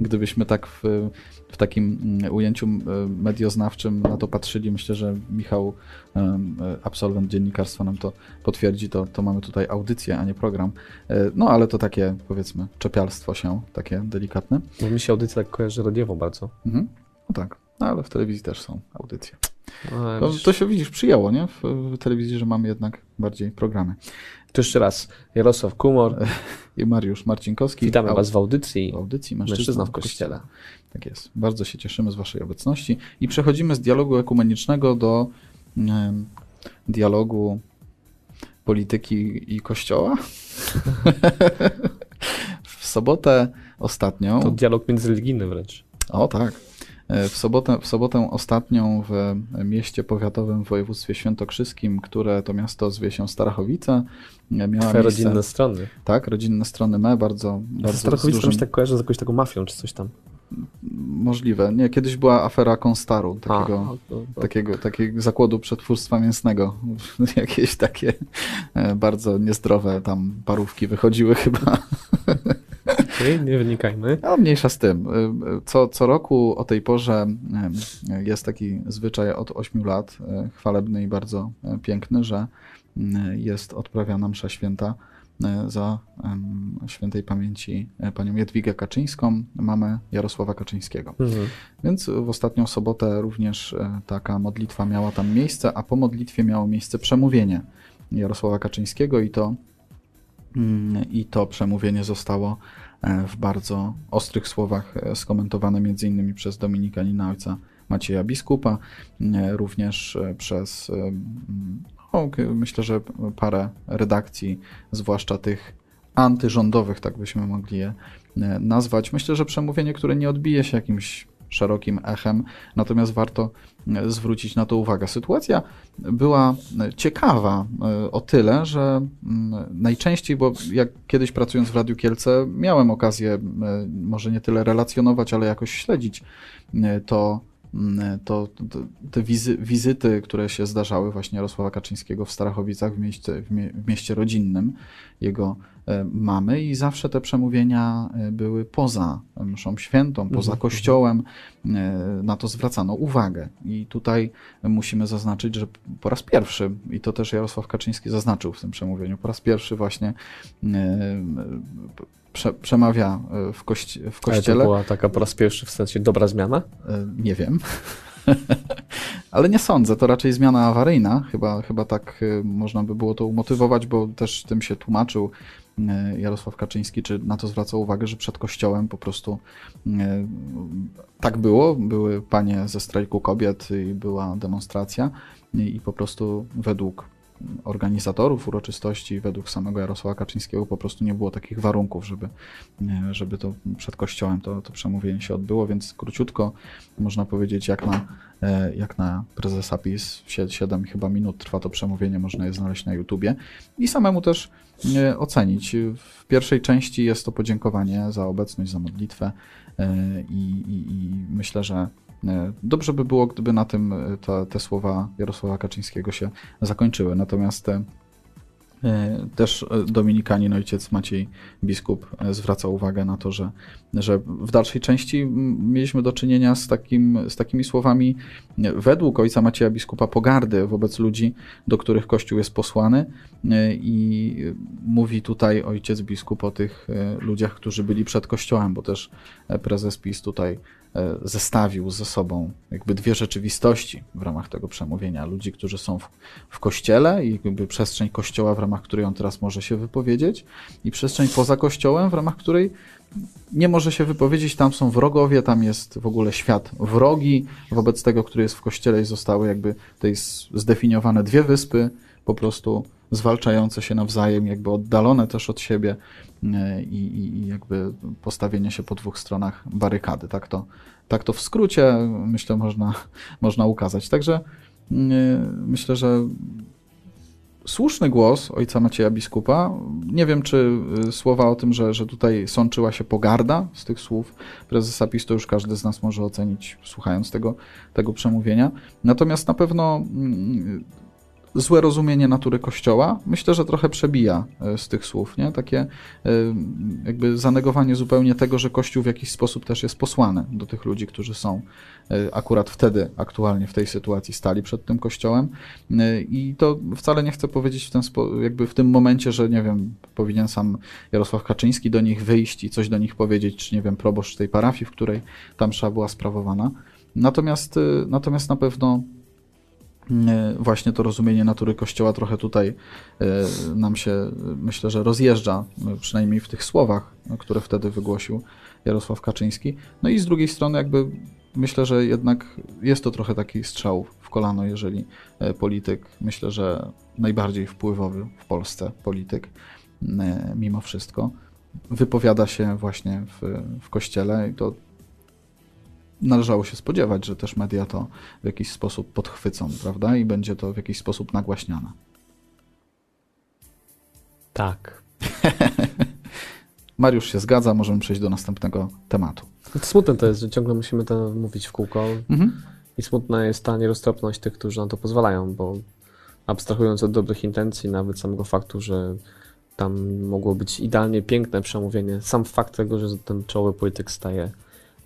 Gdybyśmy tak w, w takim mm, ujęciu mm, medioznawczym na to patrzyli, myślę, że Michał, e, absolwent dziennikarstwa, nam to potwierdzi, to, to mamy tutaj audycję, a nie program. E, No ale to takie, powiedzmy, czepialstwo się, takie delikatne. Bo mi się audycja tak kojarzy radiowo bardzo. Mhm. No tak, no, ale w telewizji też są audycje. Ale To, to się widzisz, przyjęło, nie? W, w telewizji, że mamy jednak bardziej programy. To jeszcze raz, Jarosław Kumor, [LAUGHS] I Mariusz Marcinkowski. witamy Was w audycji w audycji Mężczyzna, Mężczyzna w Kościele. Tak jest. Bardzo się cieszymy z Waszej obecności. I przechodzimy z dialogu ekumenicznego do em, dialogu polityki i kościoła. [LAUGHS] w sobotę ostatnią. To dialog międzyreligijny wręcz. O tak. E, W sobotę, w sobotę ostatnią w mieście powiatowym w województwie świętokrzyskim, które to miasto zwie się Starachowice, e, miała Twoje miejsce, rodzinne strony. tak, rodzinne strony Me, bardzo, bardzo Starachowice mi dużym, się tak kojarzy z jakąś taką mafią czy coś tam. możliwe. Nie, kiedyś była afera Konstaru, takiego, A, to- to- takiego, takiego zakładu przetwórstwa mięsnego. [LAUGHS] Jakieś takie e, bardzo niezdrowe tam parówki wychodziły chyba. [LAUGHS] Okej, nie wynikajmy. No, mniejsza z tym. Co, co roku o tej porze jest taki zwyczaj od 8 lat, y, chwalebny i bardzo y, piękny, że jest odprawiana msza święta y, za świętej pamięci panią Jadwigę Kaczyńską, mamę Jarosława Kaczyńskiego. Mhm. Więc w ostatnią sobotę również e, taka modlitwa miała tam miejsce, a po modlitwie miało miejsce przemówienie Jarosława Kaczyńskiego i to, i to przemówienie zostało e, w bardzo ostrych słowach e, skomentowane innymi przez Dominikanina ojca Macieja Biskupa, e, również e, przez e, o, k- myślę, że parę redakcji, zwłaszcza tych antyrządowych, tak byśmy mogli je e, nazwać. Myślę, że przemówienie, które nie odbije się jakimś szerokim echem, natomiast warto e, zwrócić na to uwagę. Sytuacja była e, ciekawa e, o tyle, że mm, najczęściej, bo jak kiedyś pracując w Radiu Kielce, miałem okazję może nie tyle relacjonować, ale jakoś śledzić mm, to, to te wizy, wizyty, które się zdarzały właśnie Jarosława Kaczyńskiego w Starachowicach, w mieście, w mie, w mieście rodzinnym jego mamy i zawsze te przemówienia e, były poza mszą świętą, poza Mhm. kościołem, e, na to zwracano uwagę. I tutaj musimy zaznaczyć, że po raz pierwszy, i to też Jarosław Kaczyński zaznaczył w tym przemówieniu, po raz pierwszy właśnie e, prze, przemawia e, w, kości, w Ale to kościele. była taka po raz pierwszy w sensie dobra zmiana. E, Nie wiem. [LAUGHS] Ale nie sądzę, to raczej zmiana awaryjna. Chyba, chyba tak e, można by było to umotywować, bo też tym się tłumaczył e, Jarosław Kaczyński, czy na to zwracał uwagę, że przed kościołem po prostu e, tak było. Były panie ze strajku kobiet i była demonstracja i po prostu według organizatorów uroczystości, według samego Jarosława Kaczyńskiego po prostu nie było takich warunków, żeby, żeby to przed kościołem to, to przemówienie się odbyło, więc króciutko można powiedzieć jak na, e, jak na prezesa PiS, 7 chyba minut trwa to przemówienie, można je znaleźć na YouTubie i samemu też e, ocenić. W pierwszej części jest to podziękowanie za obecność, za modlitwę e, i, i, i myślę, że E, dobrze by było, gdyby na tym e, te, te słowa Jarosława Kaczyńskiego się zakończyły. Natomiast e, też Dominikanin, ojciec Maciej biskup, zwraca uwagę na to, że, że w dalszej części mieliśmy do czynienia z, takim, z takimi słowami według ojca Macieja biskupa pogardy wobec ludzi, do których Kościół jest posłany i mówi tutaj ojciec biskup o tych ludziach, którzy byli przed Kościołem, bo też prezes PiS tutaj E, zestawił ze sobą jakby dwie rzeczywistości w ramach tego przemówienia. Ludzi, którzy są w, w kościele i jakby przestrzeń kościoła, w ramach której on teraz może się wypowiedzieć i przestrzeń poza kościołem, w ramach której nie może się wypowiedzieć, tam są wrogowie, tam jest w ogóle świat wrogi wobec tego, który jest w kościele i zostały jakby tutaj zdefiniowane dwie wyspy, po prostu zwalczające się nawzajem, jakby oddalone też od siebie e, i, i, jakby postawienie się po dwóch stronach barykady. Tak to, tak to w skrócie myślę można, [LAUGHS] można ukazać. Także e, myślę, że słuszny głos ojca Macieja biskupa. Nie wiem, czy e, słowa o tym, że, że tutaj sączyła się pogarda z tych słów prezesa PiS, to już każdy z nas może ocenić, słuchając tego, tego przemówienia. Natomiast na pewno mm, złe rozumienie natury Kościoła, myślę, że trochę przebija e, z tych słów, nie? Takie e, jakby zanegowanie zupełnie tego, że Kościół w jakiś sposób też jest posłany do tych ludzi, którzy są e, akurat wtedy, aktualnie w tej sytuacji stali przed tym Kościołem i to wcale nie chcę powiedzieć w ten jakby w tym momencie, że nie wiem, powinien sam Jarosław Kaczyński do nich wyjść i coś do nich powiedzieć, czy nie wiem, proboszcz tej parafii, w której tam była sprawowana. Natomiast, natomiast na pewno właśnie to rozumienie natury Kościoła trochę tutaj e, nam się, myślę, że rozjeżdża, e, przynajmniej w tych słowach, które wtedy wygłosił Jarosław Kaczyński. No i z drugiej strony jakby myślę, że jednak jest to trochę taki strzał w kolano, jeżeli polityk, myślę, że najbardziej wpływowy w Polsce polityk, mimo wszystko, wypowiada się właśnie w, w kościele i to należało się spodziewać, że też media to w jakiś sposób podchwycą, prawda? I będzie to w jakiś sposób nagłaśniane. Tak. [LAUGHS] Mariusz się zgadza, możemy przejść do następnego tematu. Smutne to jest, że ciągle musimy to mówić w kółko. Mhm. I smutna jest ta nieroztropność tych, którzy na to pozwalają, bo abstrahując od dobrych intencji, nawet samego faktu, że tam mogło być idealnie piękne przemówienie, sam fakt tego, że ten czołowy polityk staje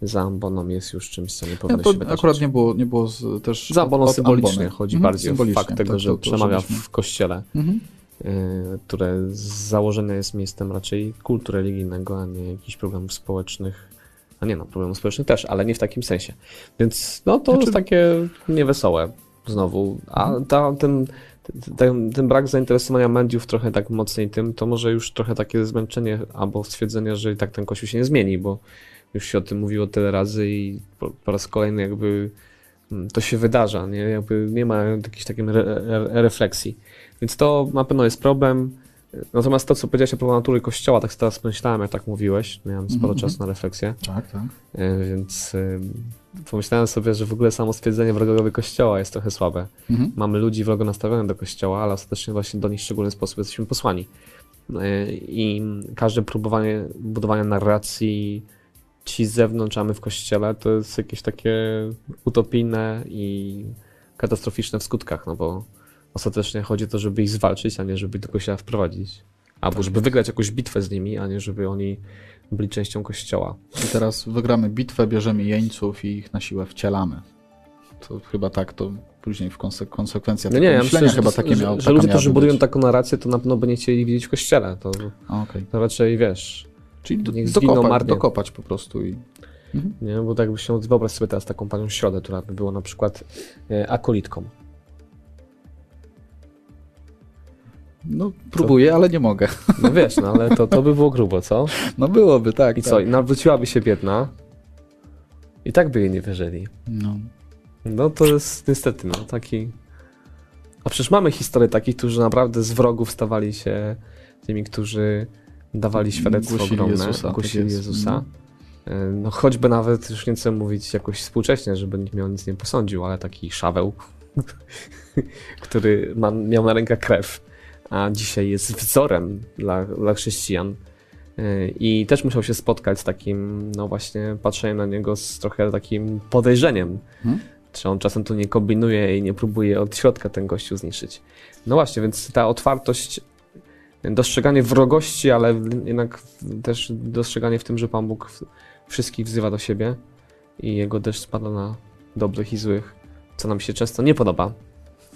za amboną jest już czymś, co nie powinno ja, się wydarzyć. Akurat nie było, nie było z, też Za amboną symbolicznie ambony. chodzi mhm, bardziej o fakt tego, tak, że to, to przemawia w kościele, mhm. y, które z założenia jest miejscem raczej kultu religijnego, a nie jakichś problemów społecznych. A nie no, problemów społecznych też, ale nie w takim sensie. Więc no to znaczy... jest takie niewesołe znowu. A mhm. ta, ten, ten, ten, brak zainteresowania mediów trochę tak mocniej tym, to może już trochę takie zmęczenie albo stwierdzenie, że i tak ten kościół się nie zmieni, bo już się o tym mówiło tyle razy i po, po raz kolejny jakby mm, to się wydarza, nie? Jakby nie ma jakiejś takiej re, re, refleksji. Więc to na pewno jest problem. Natomiast to, co powiedziałeś o natury kościoła, tak teraz myślałem, jak tak mówiłeś, miałem sporo mm -hmm. czasu na refleksję. Tak, tak. E, więc pomyślałem sobie, że w ogóle samo stwierdzenie wrogowie kościoła jest trochę słabe. Mm -hmm. Mamy ludzi wrogo nastawionych do kościoła, ale ostatecznie właśnie do nich w szczególny sposób jesteśmy posłani. E, I każde próbowanie budowania narracji ci z zewnątrz, a my w kościele, to jest jakieś takie utopijne i katastroficzne w skutkach, no bo ostatecznie chodzi o to, żeby ich zwalczyć, a nie żeby do kościoła wprowadzić. Albo żeby wygrać jakąś bitwę z nimi, a nie żeby oni byli częścią kościoła. I teraz wygramy bitwę, bierzemy jeńców i ich na siłę wcielamy. To chyba tak to później w konse konsekwencjach no nie, ja myślę, chyba że, takie miało, że ludzie, którzy budują taką narrację, to na pewno by nie chcieli widzieć w kościele. To, okay. to raczej wiesz Czyli do, dokopać, dokopać po prostu i... Mhm. Nie, bo tak się wyobraź sobie teraz taką panią środę, która by była na przykład e, akolitką. No, próbuję, co? ale nie mogę. [LAUGHS] No wiesz, no ale to, to by było grubo, co? No byłoby, tak. I tak. co, i nawróciłaby się biedna i tak by jej nie wierzyli. No. No to jest niestety, no, taki... A przecież mamy historię takich, którzy naprawdę z wrogów stawali się tymi, którzy dawali świadectwo Głosili ogromne, Jezusa, głosili tak. Jezusa. E, No choćby nawet, już nie chcę mówić jakoś współcześnie, żeby nikt miał nic nie posądził, ale taki Szaweł, [LAUGHS] który ma, miał na rękach krew, a dzisiaj jest wzorem dla, dla chrześcijan. E, I też musiał się spotkać z takim, no właśnie, patrzeniem na niego z trochę takim podejrzeniem. Hmm? Czy on czasem tu nie kombinuje i nie próbuje od środka ten gościu zniszczyć. No właśnie, więc ta otwartość, dostrzeganie wrogości, ale jednak też dostrzeganie w tym, że Pan Bóg wszystkich wzywa do siebie i jego deszcz spada na dobrych i złych, co nam się często nie podoba.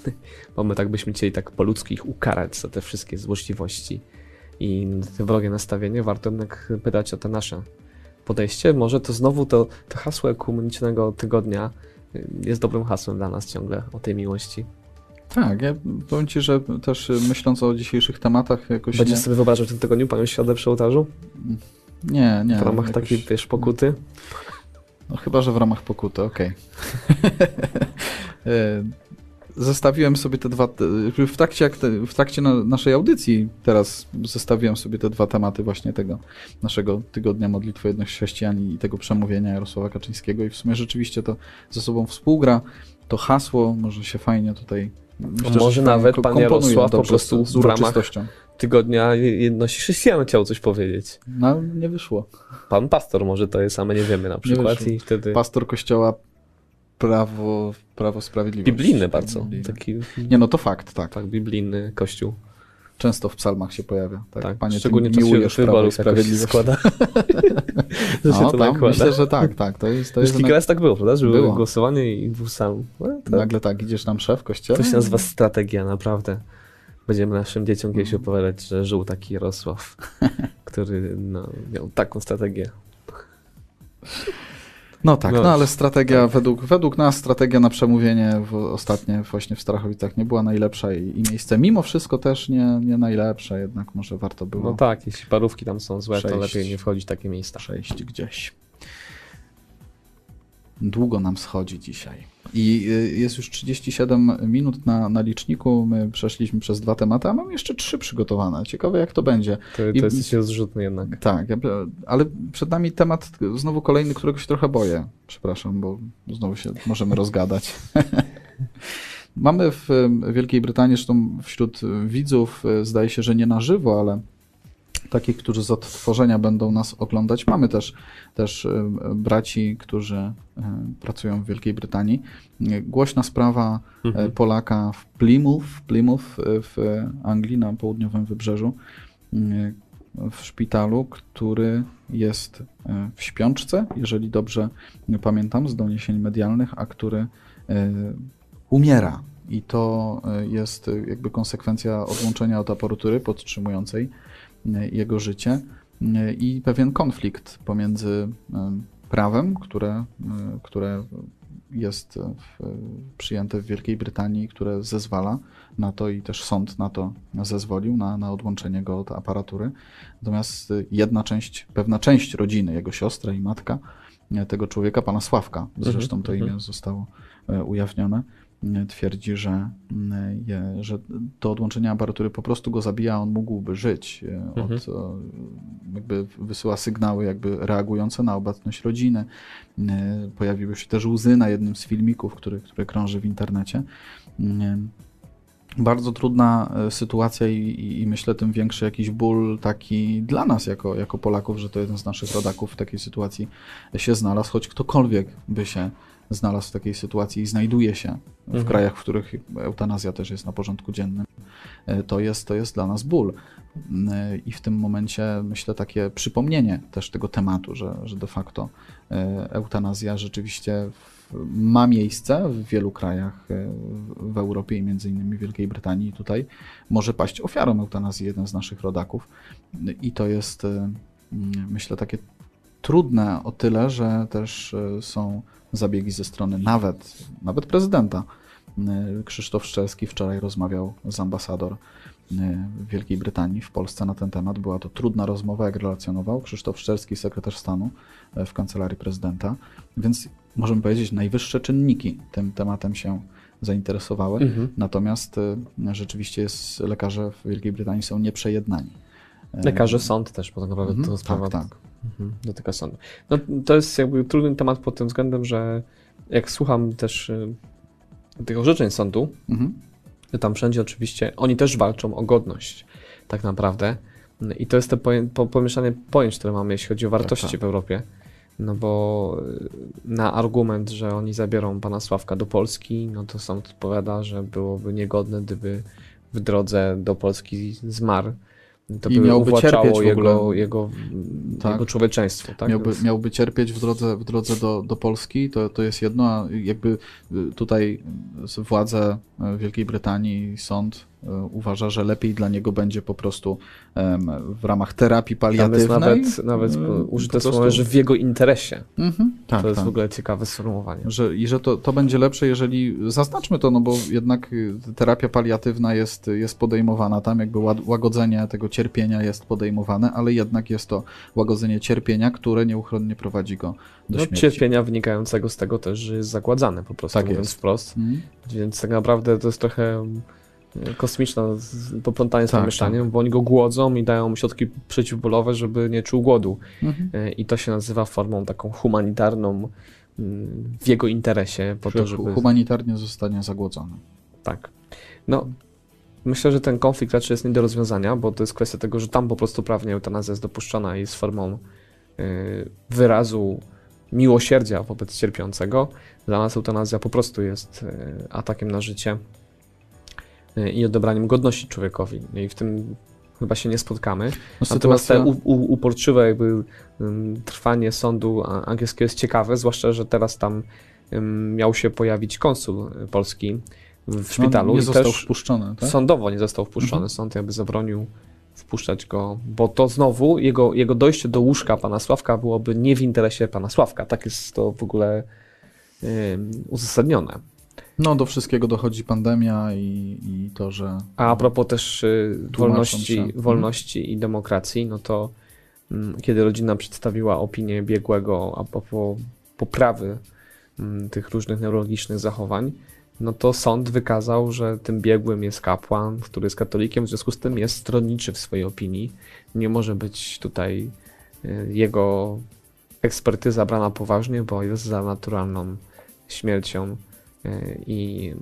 [LAUGHS] Bo my tak byśmy chcieli tak po ludzku ich ukarać za te wszystkie złośliwości i te wrogie nastawienie. Warto jednak pytać o te nasze podejście. Może to znowu to, to hasło ekumenicznego tygodnia jest dobrym hasłem dla nas ciągle o tej miłości. Tak, ja powiem Ci, że też y, myśląc o dzisiejszych tematach jakoś Będziesz nie, sobie wyobrażał w tym tygodniu panią środę przy ołtarzu? nie, nie. w ramach jakoś, takiej, wiesz, pokuty? No chyba, że w ramach pokuty, okej. E, [LAUGHS] Zestawiłem sobie te dwa, te- w trakcie, w trakcie na, naszej audycji teraz zestawiłem sobie te dwa tematy właśnie tego naszego tygodnia modlitwy jednych chrześcijan i tego przemówienia Jarosława Kaczyńskiego i w sumie rzeczywiście to ze sobą współgra. To hasło może się fajnie tutaj myślę, Może nawet pan Jarosław po prostu z, w ramach-. Tygodnia jedności chrześcijan chciał coś powiedzieć. No, nie wyszło. Pan pastor może to jest, a my nie wiemy na przykład i wtedy... Pastor kościoła prawo, prawo sprawiedliwości. Biblijny bardzo. Biblijny. Taki Nie, no to fakt, tak. tak, biblijny kościół. Często w psalmach się pojawia. Tak, Tak, Panie, szczególnie ty miłujesz prawo i sprawiedliwość. składa. [LAUGHS] że się No, to tam, nakłada. myślę, że tak, tak. To jest, to jest kilka razy tak było, prawda? Że było głosowanie i dwóch sam. No, to, nagle tak, idziesz tam szef kościoła. to się nazywa strategia, naprawdę. Będziemy naszym dzieciom kiedyś opowiadać, że żył taki Jarosław, [LAUGHS] który no, miał taką strategię. No tak, No. no, ale strategia, według, według nas strategia na przemówienie w, ostatnie właśnie w Strachowicach nie była najlepsza i, i miejsce mimo wszystko też nie, nie najlepsze, jednak może warto było No tak, jeśli parówki tam są złe, to Przejść. lepiej nie wchodzić w takie miejsca. przejść gdzieś. Długo nam schodzi dzisiaj. I y, jest już 37 minut na, na liczniku. My przeszliśmy przez dwa tematy, a mam jeszcze trzy przygotowane. Ciekawe, jak to będzie. To, I- to jest się rozrzutny jednak. Tak, ale przed nami temat znowu kolejny, którego się trochę boję. Przepraszam, bo znowu się możemy rozgadać. [LAUGHS] Mamy w Wielkiej Brytanii, zresztą wśród widzów, e, zdaje się, że nie na żywo, ale takich, którzy z odtworzenia będą nas oglądać. Mamy też, też e, braci, którzy e, pracują w Wielkiej Brytanii. Głośna sprawa e, Mhm. Polaka w Plymouth, Plymouth e, w Anglii na południowym wybrzeżu w szpitalu, który jest w śpiączce, jeżeli dobrze pamiętam z doniesień medialnych, a który umiera. I to jest jakby konsekwencja odłączenia od aparatury podtrzymującej jego życie e, i pewien konflikt pomiędzy e, prawem, które, e, które jest w, przyjęte w Wielkiej Brytanii, które zezwala na to i też sąd na to zezwolił, na, na odłączenie go od aparatury. Natomiast y, jedna część, pewna część rodziny, jego siostra i matka e, tego człowieka, pana Sławka, zresztą to mhm. imię zostało e, ujawnione, e, twierdzi, że, mm, że to odłączenie aparatury po prostu go zabija, on mógłby żyć. e, Mhm. Od, e, jakby wysyła sygnały jakby reagujące na obecność rodziny. E, Pojawiły się też łzy na jednym z filmików, który, który krąży w internecie. Bardzo trudna sytuacja i, i, i myślę tym większy jakiś ból taki dla nas jako, jako Polaków, że to jeden z naszych rodaków w takiej sytuacji się znalazł, choć ktokolwiek by się znalazł w takiej sytuacji i znajduje się w Mhm. krajach, w których eutanazja też jest na porządku dziennym, e, to jest, to jest dla nas ból. E, I w tym momencie myślę takie przypomnienie też tego tematu, że, że de facto e, eutanazja rzeczywiście ma miejsce w wielu krajach w Europie i między innymi w Wielkiej Brytanii i tutaj może paść ofiarą eutanazji jeden z naszych rodaków. I to jest myślę takie trudne o tyle, że też są zabiegi ze strony nawet, nawet prezydenta. E, Krzysztof Szczelski wczoraj rozmawiał z ambasador e, Wielkiej Brytanii w Polsce na ten temat. Była to trudna rozmowa, jak relacjonował Krzysztof Szczelski, sekretarz stanu e, w kancelarii prezydenta. Więc możemy powiedzieć, najwyższe czynniki tym tematem się zainteresowały. Mhm. Natomiast rzeczywiście jest, lekarze w Wielkiej Brytanii są nieprzejednani. Lekarze, sąd też, bo tak naprawdę mhm, to sprawa Tak, tak. Mhm, dotyka sądu. No, to jest jakby trudny temat pod tym względem, że jak słucham też y, tych orzeczeń sądu, Mhm. to tam wszędzie oczywiście oni też walczą o godność, tak naprawdę. I to jest to poję- po, pomieszanie pojęć, które mamy, jeśli chodzi o wartości tak. w Europie. No bo y, na argument, że oni zabiorą pana Sławka do Polski, no to sąd odpowiada, że byłoby niegodne, gdyby w drodze do Polski zmarł. To I by miałby cierpieć w jego, ogóle. jego, Tak. jego człowieczeństwo. Tak? miałby, Więc- miałby cierpieć w drodze, w drodze do, do Polski, to, to jest jedno, a jakby y, tutaj y, władze y, Wielkiej Brytanii sąd uważa, że lepiej dla niego będzie po prostu w ramach terapii paliatywnej. nawet, nawet użyte po słowo, prostu- że w jego interesie. Mhm, tak, to jest tak. w ogóle ciekawe sformułowanie. Że, I że to, to będzie lepsze, jeżeli zaznaczmy to, no bo jednak y, terapia paliatywna jest, jest podejmowana tam, jakby łagodzenie tego cierpienia jest podejmowane, ale jednak jest to łagodzenie cierpienia, które nieuchronnie prowadzi go do No, śmierci. cierpienia wynikającego z tego też, że jest zagładzany po prostu, Tak mówiąc jest. wprost. Mhm. Więc tak naprawdę to jest trochę e, kosmiczne z- poplątanie z Tak, mieszaniem, bo oni go głodzą i dają mu środki przeciwbólowe, żeby nie czuł głodu. Mhm. E, I to się nazywa formą taką humanitarną w jego interesie, po to, Że żeby... humanitarnie zostanie zagłodzony. Tak. No, myślę, że ten konflikt raczej jest nie do rozwiązania, bo to jest kwestia tego, że tam po prostu prawnie eutanazja jest dopuszczona i jest formą y, wyrazu miłosierdzia wobec cierpiącego. Dla nas eutanazja po prostu jest y, atakiem na życie i odebraniem godności człowiekowi. I w tym chyba się nie spotkamy. No, Natomiast te sytuacja, u, u, uporczywe jakby trwanie sądu angielskiego jest ciekawe, zwłaszcza, że teraz tam miał się pojawić konsul y, polski w, szpitalu no, nie i został też wpuszczony, tak? sądowo nie został wpuszczony. Mhm. Sąd jakby zabronił wpuszczać go, bo to znowu jego, jego dojście do łóżka pana Sławka byłoby nie w interesie pana Sławka. Tak jest to w ogóle uzasadnione. No, do wszystkiego dochodzi pandemia i, i to, że... A a propos też y, wolności, się. Mhm. wolności i demokracji, no to mm, kiedy rodzina przedstawiła opinię biegłego a propos poprawy mm, tych różnych neurologicznych zachowań, no to sąd wykazał, że tym biegłym jest kapłan, który jest katolikiem, w związku z tym jest stronniczy w swojej opinii. Nie może być tutaj y, jego ekspertyza brana poważnie, bo jest za naturalną śmiercią i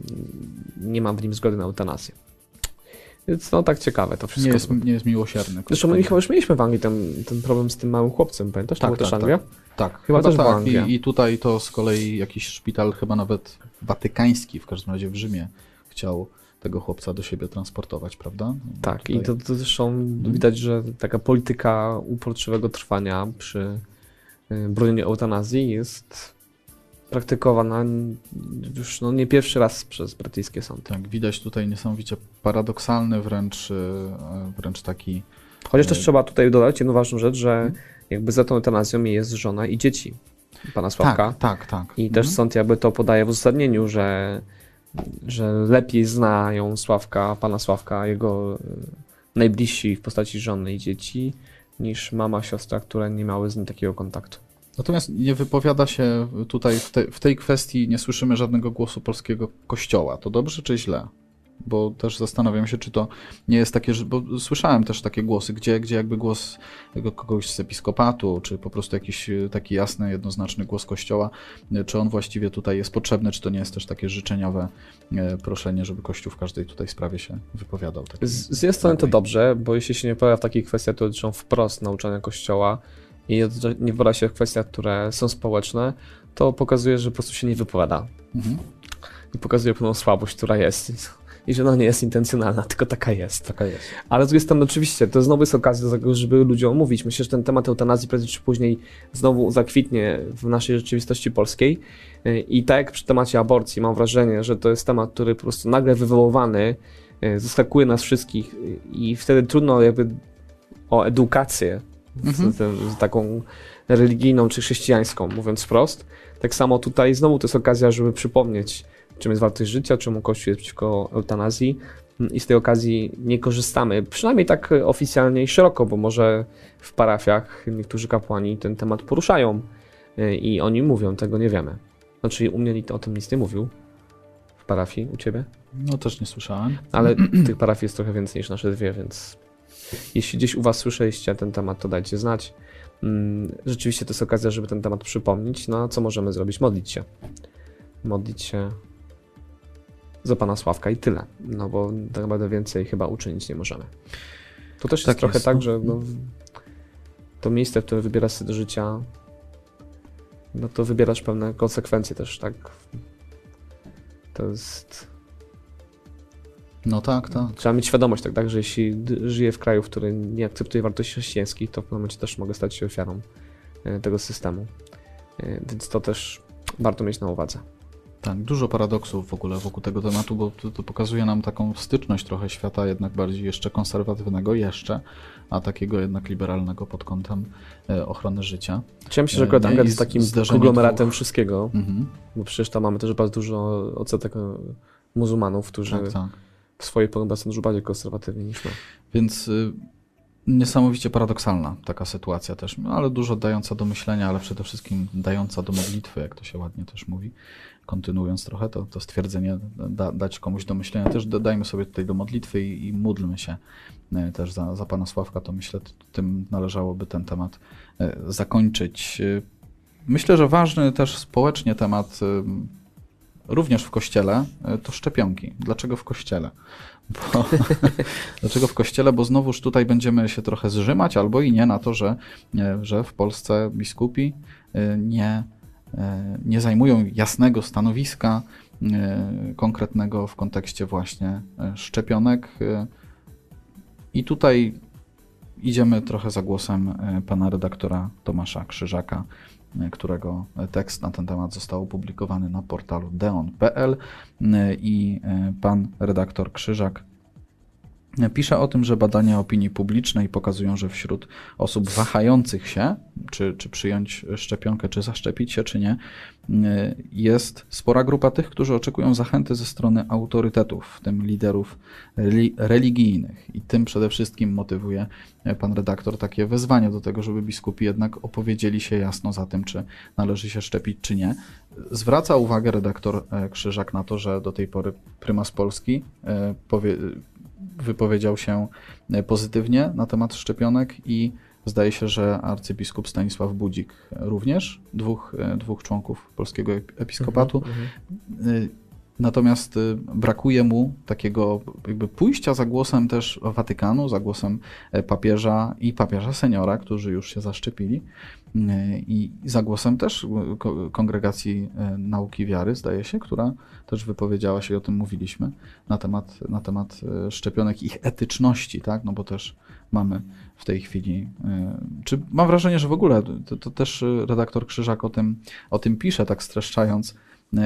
nie ma w nim zgody na eutanazję. Więc no tak ciekawe to wszystko. Nie jest, nie jest miłosierny. Zresztą my chyba już mieliśmy w Anglii ten, ten problem z tym małym chłopcem, pamiętasz? Tak, to tak, też Anglia? Tak, Chyba też była tak. Anglia. I, I tutaj to z kolei jakiś szpital, chyba nawet watykański, w każdym razie w Rzymie, chciał tego chłopca do siebie transportować, prawda? No, Tak, i tutaj- to, to zresztą widać, że taka polityka uporczywego trwania przy y, bronieniu eutanazji jest praktykowana już no, nie pierwszy raz przez brytyjskie sądy. Tak, widać tutaj niesamowicie paradoksalny, wręcz, e, wręcz taki. Chociaż też Y- trzeba tutaj dodać jedną ważną rzecz, że jakby za tą eutanazją jest żona i dzieci pana Sławka. Tak, tak, tak. I też Mhm. sąd jakby to podaje w uzasadnieniu, że, że lepiej znają Sławka, pana Sławka, jego y, najbliżsi w postaci żony i dzieci, niż mama, siostra, które nie miały z nim takiego kontaktu. Natomiast nie wypowiada się tutaj w, te, w tej kwestii, nie słyszymy żadnego głosu polskiego kościoła. To dobrze czy źle? Bo też zastanawiam się, czy to nie jest takie, bo słyszałem też takie głosy, gdzie, gdzie jakby głos kogoś z episkopatu, czy po prostu jakiś e, taki jasny, jednoznaczny głos kościoła, e, czy on właściwie tutaj jest potrzebny, czy to nie jest też takie życzeniowe e, proszenie, żeby kościół w każdej tutaj sprawie się wypowiadał. Tak, Z, jednej strony to takiej- dobrze, bo jeśli się nie pojawia w takich kwestiach, które dotyczą wprost nauczania Kościoła i nie wypowiada się w kwestiach, które są społeczne, to pokazuje, że po prostu się nie wypowiada. Mhm. I pokazuje pewną słabość, która jest. I że ona nie jest intencjonalna, [LAUGHS] tylko taka jest. Taka jest. Ale z drugiej strony oczywiście, to znowu jest okazja do tego, żeby ludziom mówić. Myślę, że ten temat eutanazji prędzej czy później znowu zakwitnie w naszej rzeczywistości polskiej. Yy, I tak jak przy temacie aborcji, mam wrażenie, że to jest temat, który po prostu nagle wywoływany yy, zaskakuje nas wszystkich yy, i wtedy trudno jakby o edukację Mhm. z, z, z taką religijną czy chrześcijańską, mówiąc wprost. Tak samo tutaj znowu to jest okazja, żeby przypomnieć, czym jest wartość życia, czemu Kościół jest przeciwko eutanazji i z tej okazji nie korzystamy, przynajmniej tak oficjalnie i szeroko, bo może w parafiach niektórzy kapłani ten temat poruszają y, i oni mówią, tego nie wiemy. Znaczy u mnie nikt o tym nic nie mówił. parafii u ciebie? No też nie słyszałem. Ale [CLEARS THROAT] tych parafii jest trochę więcej niż nasze dwie, więc jeśli gdzieś u was słyszeliście ten temat, to dajcie znać. Mm, Rzeczywiście to jest okazja, żeby ten temat przypomnieć. No a co możemy zrobić? Modlić się. Modlić się za Pana Sławka i tyle. No bo tak naprawdę więcej chyba uczynić nie możemy. To też jest Tak trochę jest, tak, no. że no, to miejsce, które wybierasz sobie do życia, no to wybierasz pewne konsekwencje też, tak? To jest... No tak, tak. Trzeba mieć świadomość, tak, tak, że jeśli żyję w kraju, który nie akceptuje wartości chrześcijańskich, to w pewnym momencie też mogę stać się ofiarą e, tego systemu. E, Więc to też warto mieć na uwadze. Tak, dużo paradoksów w ogóle wokół tego tematu, bo to, to pokazuje nam taką styczność trochę świata jednak bardziej jeszcze konserwatywnego, jeszcze, a takiego jednak liberalnego pod kątem e, ochrony życia. Ja myślę, że akurat? Anglia jest takim konglomeratem dwóch- wszystkiego, Mhm. bo przecież tam mamy też bardzo dużo odsetek muzułmanów, którzy Tak, tak. W swojej są dużo bardziej konserwatywni niż my. Więc y, niesamowicie paradoksalna taka sytuacja też, no, ale dużo dająca do myślenia, ale przede wszystkim dająca do modlitwy, jak to się ładnie też mówi. Kontynuując trochę to, to stwierdzenie, da, dać komuś do myślenia, też dodajmy sobie tutaj do modlitwy i, i módlmy się y, też za, za Pana Sławka, to myślę, tym należałoby ten temat y, zakończyć. Y, Myślę, że ważny też społecznie temat, również w kościele, y, to szczepionki. Dlaczego w kościele? Bo, [LAUGHS] dlaczego w kościele? Bo znowuż tutaj będziemy się trochę zrzymać, albo i nie na to, że, nie, że w Polsce biskupi y, nie, nie zajmują jasnego stanowiska konkretnego w kontekście właśnie szczepionek. I tutaj idziemy trochę za głosem pana redaktora Tomasza Krzyżaka, którego tekst na ten temat został opublikowany na portalu deon.pl i y, pan redaktor Krzyżak Pisze o tym, że badania opinii publicznej pokazują, że wśród osób wahających się, czy, czy przyjąć szczepionkę, czy zaszczepić się, czy nie, y, jest spora grupa tych, którzy oczekują zachęty ze strony autorytetów, w tym liderów reli- religijnych. I tym przede wszystkim motywuje pan redaktor takie wezwanie do tego, żeby biskupi jednak opowiedzieli się jasno za tym, czy należy się szczepić, czy nie. Zwraca uwagę redaktor e, Krzyżak na to, że do tej pory prymas Polski e, powie, wypowiedział się e, pozytywnie na temat szczepionek i zdaje się, że arcybiskup Stanisław Budzik również, dwóch, e, dwóch członków polskiego ep- episkopatu. Mhm. Natomiast y, brakuje mu takiego jakby pójścia za głosem też Watykanu, za głosem e, papieża i papieża seniora, którzy już się zaszczepili y, i za głosem też y, ko- kongregacji e, nauki wiary, zdaje się, która też wypowiedziała się, i o tym mówiliśmy, na temat, na temat e, szczepionek, ich etyczności, tak, no bo też mamy w tej chwili, czy mam wrażenie, że w ogóle to, to też redaktor Krzyżak o tym, o tym pisze, tak streszczając,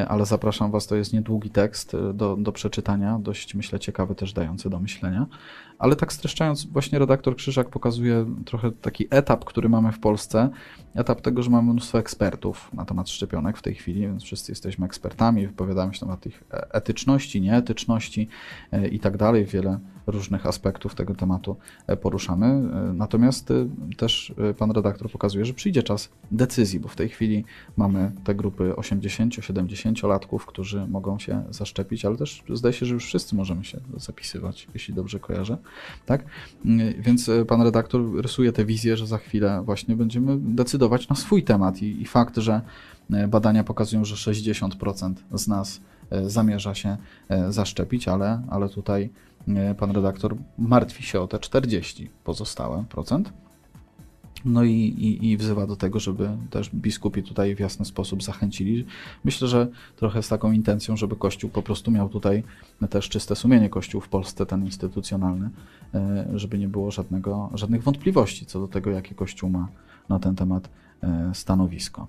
ale zapraszam Was, to jest niedługi tekst e, do, do przeczytania, dość myślę ciekawy, też dający do myślenia. Ale tak streszczając, właśnie redaktor Krzyżak pokazuje trochę taki etap, który mamy w Polsce, etap tego, że mamy mnóstwo ekspertów na temat szczepionek w tej chwili, więc wszyscy jesteśmy ekspertami, wypowiadamy się na temat ich e, etyczności, nieetyczności e, i tak dalej, wiele różnych aspektów tego tematu e, poruszamy. Natomiast też pan redaktor pokazuje, że przyjdzie czas decyzji, bo w tej chwili mamy te grupy 80-70-latków, którzy mogą się zaszczepić, ale też zdaje się, że już wszyscy możemy się zapisywać, jeśli dobrze kojarzę. Tak? Mm, Więc e, pan redaktor rysuje tę wizję, że za chwilę właśnie będziemy decydować na swój temat i, i fakt, że e, badania pokazują, że 60% z nas e, zamierza się zaszczepić, ale, ale tutaj pan redaktor martwi się o te 40 pozostałe procent. No i, i, i wzywa do tego, żeby też biskupi tutaj w jasny sposób zachęcili. Myślę, że trochę z taką intencją, żeby Kościół po prostu miał tutaj też czyste sumienie, Kościół w Polsce, ten instytucjonalny, e, żeby nie było żadnego, żadnych wątpliwości co do tego, jakie Kościół ma na ten temat e, stanowisko.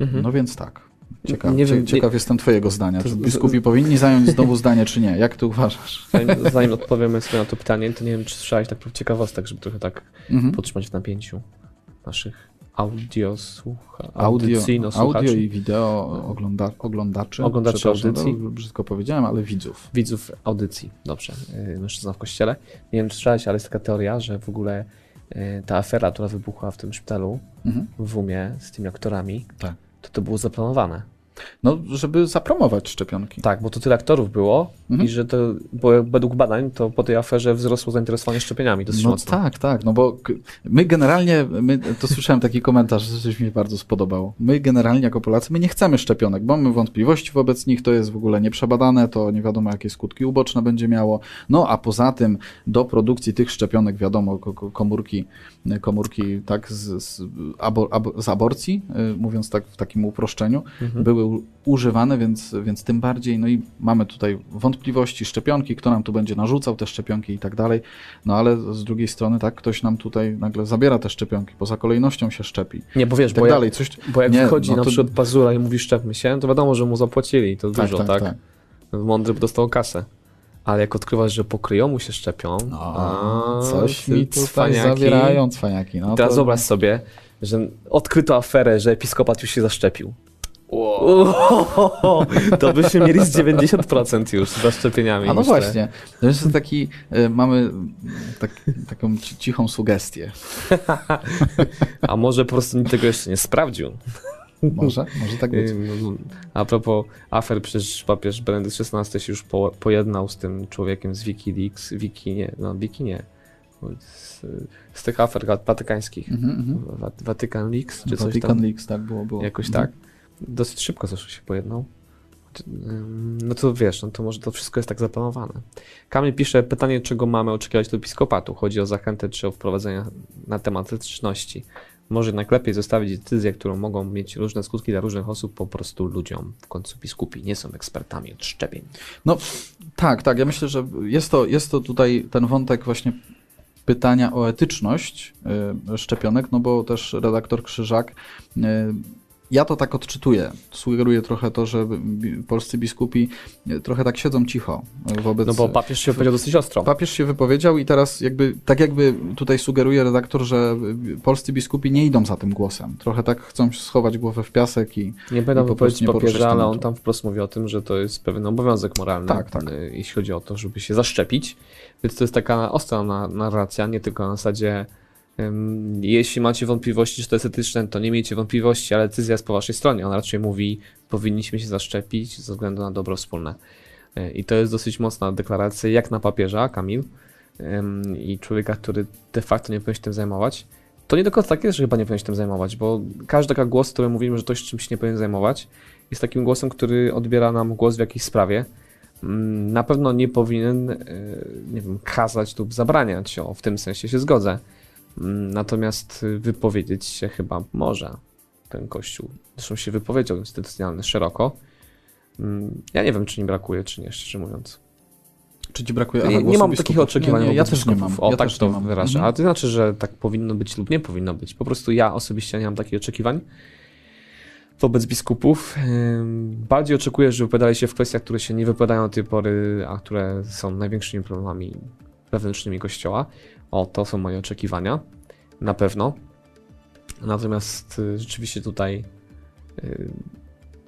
Mhm. No więc tak. Ciekaw, Nie wiem, cie- ciekaw jestem Twojego zdania. To Czy biskupi powinni zająć znowu zdanie, czy nie? Jak Ty uważasz? Zanim, zanim odpowiemy sobie na to pytanie, to nie wiem, czy słyszałeś tak ciekawostek, żeby trochę tak Mhm. podtrzymać w napięciu naszych audio słucha, Audio, audio i wideo ogląda, oglądaczy. Oglądaczy audycji. Brzydko powiedziałem, ale widzów. widzów audycji. Dobrze, yy, mężczyzna w kościele. Nie wiem, czy słyszałeś, ale jest taka teoria, że w ogóle yy, ta afera, która wybuchła w tym szpitalu Mhm. w Umie z tymi aktorami, Tak. To to było zaplanowane. No, żeby zapromować szczepionki. Tak, bo to tyle aktorów było Mhm. i że to, bo według badań, to po tej aferze wzrosło zainteresowanie szczepieniami dosyć No mocno. tak, tak, no bo my generalnie, my, to słyszałem taki komentarz, że coś mi bardzo spodobało. My generalnie jako Polacy, my nie chcemy szczepionek, bo mamy wątpliwości wobec nich, to jest w ogóle nieprzebadane, to nie wiadomo jakie skutki uboczne będzie miało. No a poza tym do produkcji tych szczepionek wiadomo, ko- ko- komórki, komórki tak z, z, abo, abo, z aborcji, y, mówiąc tak w takim uproszczeniu, Mhm. były u- używane, więc, więc tym bardziej, no i mamy tutaj wątpliwości, szczepionki, kto nam tu będzie narzucał te szczepionki i tak dalej, no ale z drugiej strony tak, ktoś nam tutaj nagle zabiera te szczepionki, poza kolejnością się szczepi Nie, bo wiesz, tak bo, jak, dalej, coś... bo jak nie, wchodzi no na to- przykład Pazura i mówi szczepmy się, to wiadomo, że mu zapłacili, to dużo, tak? Mądry dostał kasę. Ale jak odkrywasz, że pokryją mu się szczepią, No, a, coś mi tutaj cwaniaki. zabierają cwaniaki. No Teraz to- wyobraź sobie, że odkryto aferę, że episkopat już się zaszczepił. Wow. To byśmy mieli z 90% już z zaszczepieniami. A no myślę. właśnie, to jest taki, e, mamy tak, taką ci- cichą sugestię. [LAUGHS] A może po prostu nikt tego jeszcze nie sprawdził. Może, może tak być. Ym, no, A propos afer, przecież papież Benedykt XVI się już po, pojednał z tym człowiekiem z Wikileaks. Wiki nie, no Wiki nie. Z, z tych afer watykańskich. Mhm. Wa- Watykan Leaks, czy coś Vatican tam. Leaks, tak było, było. Jakoś Mhm. tak. Dosyć szybko zresztą się pojednał. Czy- ym, No to wiesz, no to może to wszystko jest tak zaplanowane. Kamil pisze pytanie, czego mamy oczekiwać do episkopatu. Chodzi o zachętę czy o wprowadzenie na temat etyczności. Może jednak lepiej zostawić decyzję, którą mogą mieć różne skutki dla różnych osób, po prostu ludziom. W końcu biskupi nie są ekspertami od szczepień. No tak, tak. Ja myślę, że jest to, jest to tutaj ten wątek właśnie pytania o etyczność y, szczepionek, no bo też redaktor Krzyżak, y, ja to tak odczytuję. Sugeruje trochę to, że polscy biskupi y, trochę tak siedzą cicho y, wobec... No bo papież się powiedział dosyć ostro. Papież się wypowiedział i teraz jakby, tak jakby tutaj sugeruje redaktor, że y, polscy biskupi nie idą za tym głosem. Trochę tak chcą schować głowę w piasek i Nie będę I po wypowiedzieć prostu nie poruszać papieża, ale on tam wprost mówi o tym, że to jest pewien obowiązek moralny, Tak, tak. jeśli chodzi o to, żeby się zaszczepić. Więc to jest taka ostra na- narracja, nie tylko na zasadzie jeśli macie wątpliwości, czy to jest etyczne, to nie miejcie wątpliwości, ale decyzja jest po waszej stronie. On raczej mówi, powinniśmy się zaszczepić ze względu na dobro wspólne. Y, I to jest dosyć mocna deklaracja, jak na papieża, Kamil, i człowieka, który de facto nie powinien się tym zajmować. To nie do końca tak jest, że chyba nie powinien się tym zajmować, bo każdy taki głos, który mówimy, że ktoś czymś nie powinien zajmować, jest takim głosem, który odbiera nam głos w jakiejś sprawie. Mm, Na pewno nie powinien, e, nie wiem, kazać lub zabraniać, o, w tym sensie się zgodzę. Natomiast wypowiedzieć się chyba może ten kościół. Zresztą się wypowiedział instytucjonalny szeroko. Mm, Ja nie wiem, czy nie brakuje, czy nie, szczerze mówiąc. czy ci brakuje... Nie, nie mam takich oczekiwań Nie, nie, ja też nie mam. biskupów. O, ja tak to wyrażę. Mhm. Ale to znaczy, że tak powinno być lub nie powinno być. Po prostu ja osobiście nie mam takich oczekiwań wobec biskupów. Bardziej oczekuję, że wypowiadali się w kwestiach, które się nie wypowiadają do tej pory, a które są największymi problemami wewnętrznymi Kościoła. O, to są moje oczekiwania. Na pewno. Natomiast y, rzeczywiście tutaj y,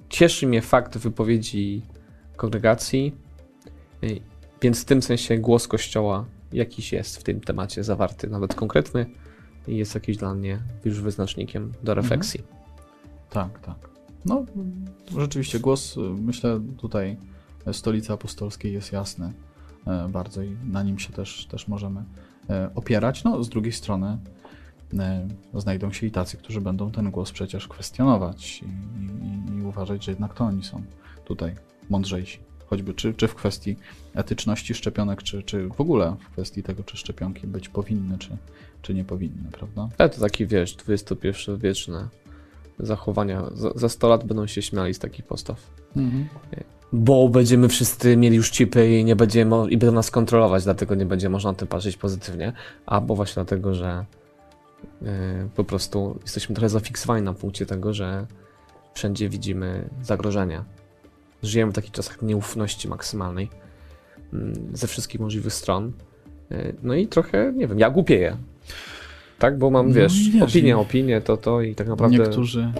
cieszy mnie fakt wypowiedzi kongregacji, y, więc w tym sensie głos Kościoła jakiś jest w tym temacie zawarty, nawet konkretny i jest jakiś dla mnie już wyznacznikiem do refleksji. Tak, tak. No, rzeczywiście głos, myślę, tutaj stolicy apostolskiej jest jasny bardzo i na nim się też, też możemy opierać. No, z drugiej strony e, znajdą się i tacy, którzy będą ten głos przecież kwestionować i, i, i uważać, że jednak to oni są tutaj mądrzejsi. Choćby czy, czy w kwestii etyczności szczepionek, czy, czy w ogóle w kwestii tego, czy szczepionki być powinny, czy, czy nie powinny, prawda? Ale to taki, wiesz, XXI-wieczne zachowania. Za, za 100 lat będą się śmiali z takich postaw. Mhm. Bo będziemy wszyscy mieli już chipy i nie będziemy i będą nas kontrolować, dlatego nie będzie można na tym patrzeć pozytywnie. Albo właśnie dlatego, że yy, po prostu jesteśmy trochę zafiksowani na punkcie tego, że wszędzie widzimy zagrożenia. Żyjemy w takich czasach nieufności maksymalnej mm, ze wszystkich możliwych stron. Yy, No i trochę, nie wiem, ja głupieję. Tak, bo mam, No, wiesz, wiesz, opinię, opinię, to, to i tak naprawdę... Niektórzy,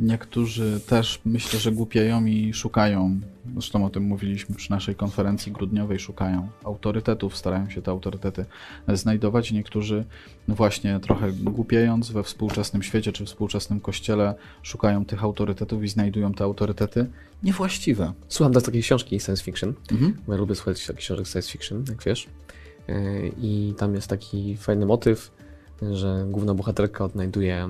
Niektórzy też myślę, że głupieją i szukają, zresztą o tym mówiliśmy przy naszej konferencji grudniowej, szukają autorytetów, starają się te autorytety znajdować. Niektórzy właśnie trochę głupiejąc we współczesnym świecie czy współczesnym kościele szukają tych autorytetów i znajdują te autorytety niewłaściwe. Słucham do takiej książki science fiction, Mhm. ja lubię słuchać takich książek science fiction, jak wiesz. Yy, I tam jest taki fajny motyw, że główna bohaterka odnajduje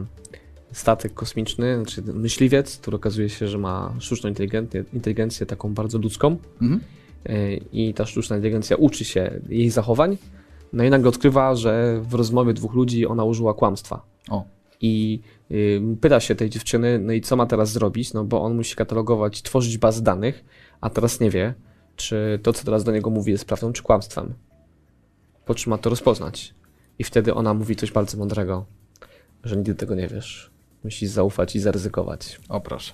statek kosmiczny, znaczy myśliwiec, który okazuje się, że ma sztuczną inteligencję, inteligencję taką bardzo ludzką Mhm. Yy, i ta sztuczna inteligencja uczy się jej zachowań, no i nagle odkrywa, że w rozmowie dwóch ludzi ona użyła kłamstwa. O, I y, pyta się tej dziewczyny, no i co ma teraz zrobić, no bo on musi katalogować, tworzyć bazy danych, a teraz nie wie, czy to, co teraz do niego mówi, jest prawdą czy kłamstwem. Po czym ma to rozpoznać. I wtedy ona mówi coś bardzo mądrego, że nigdy tego nie wiesz. Musisz zaufać i zaryzykować. o proszę.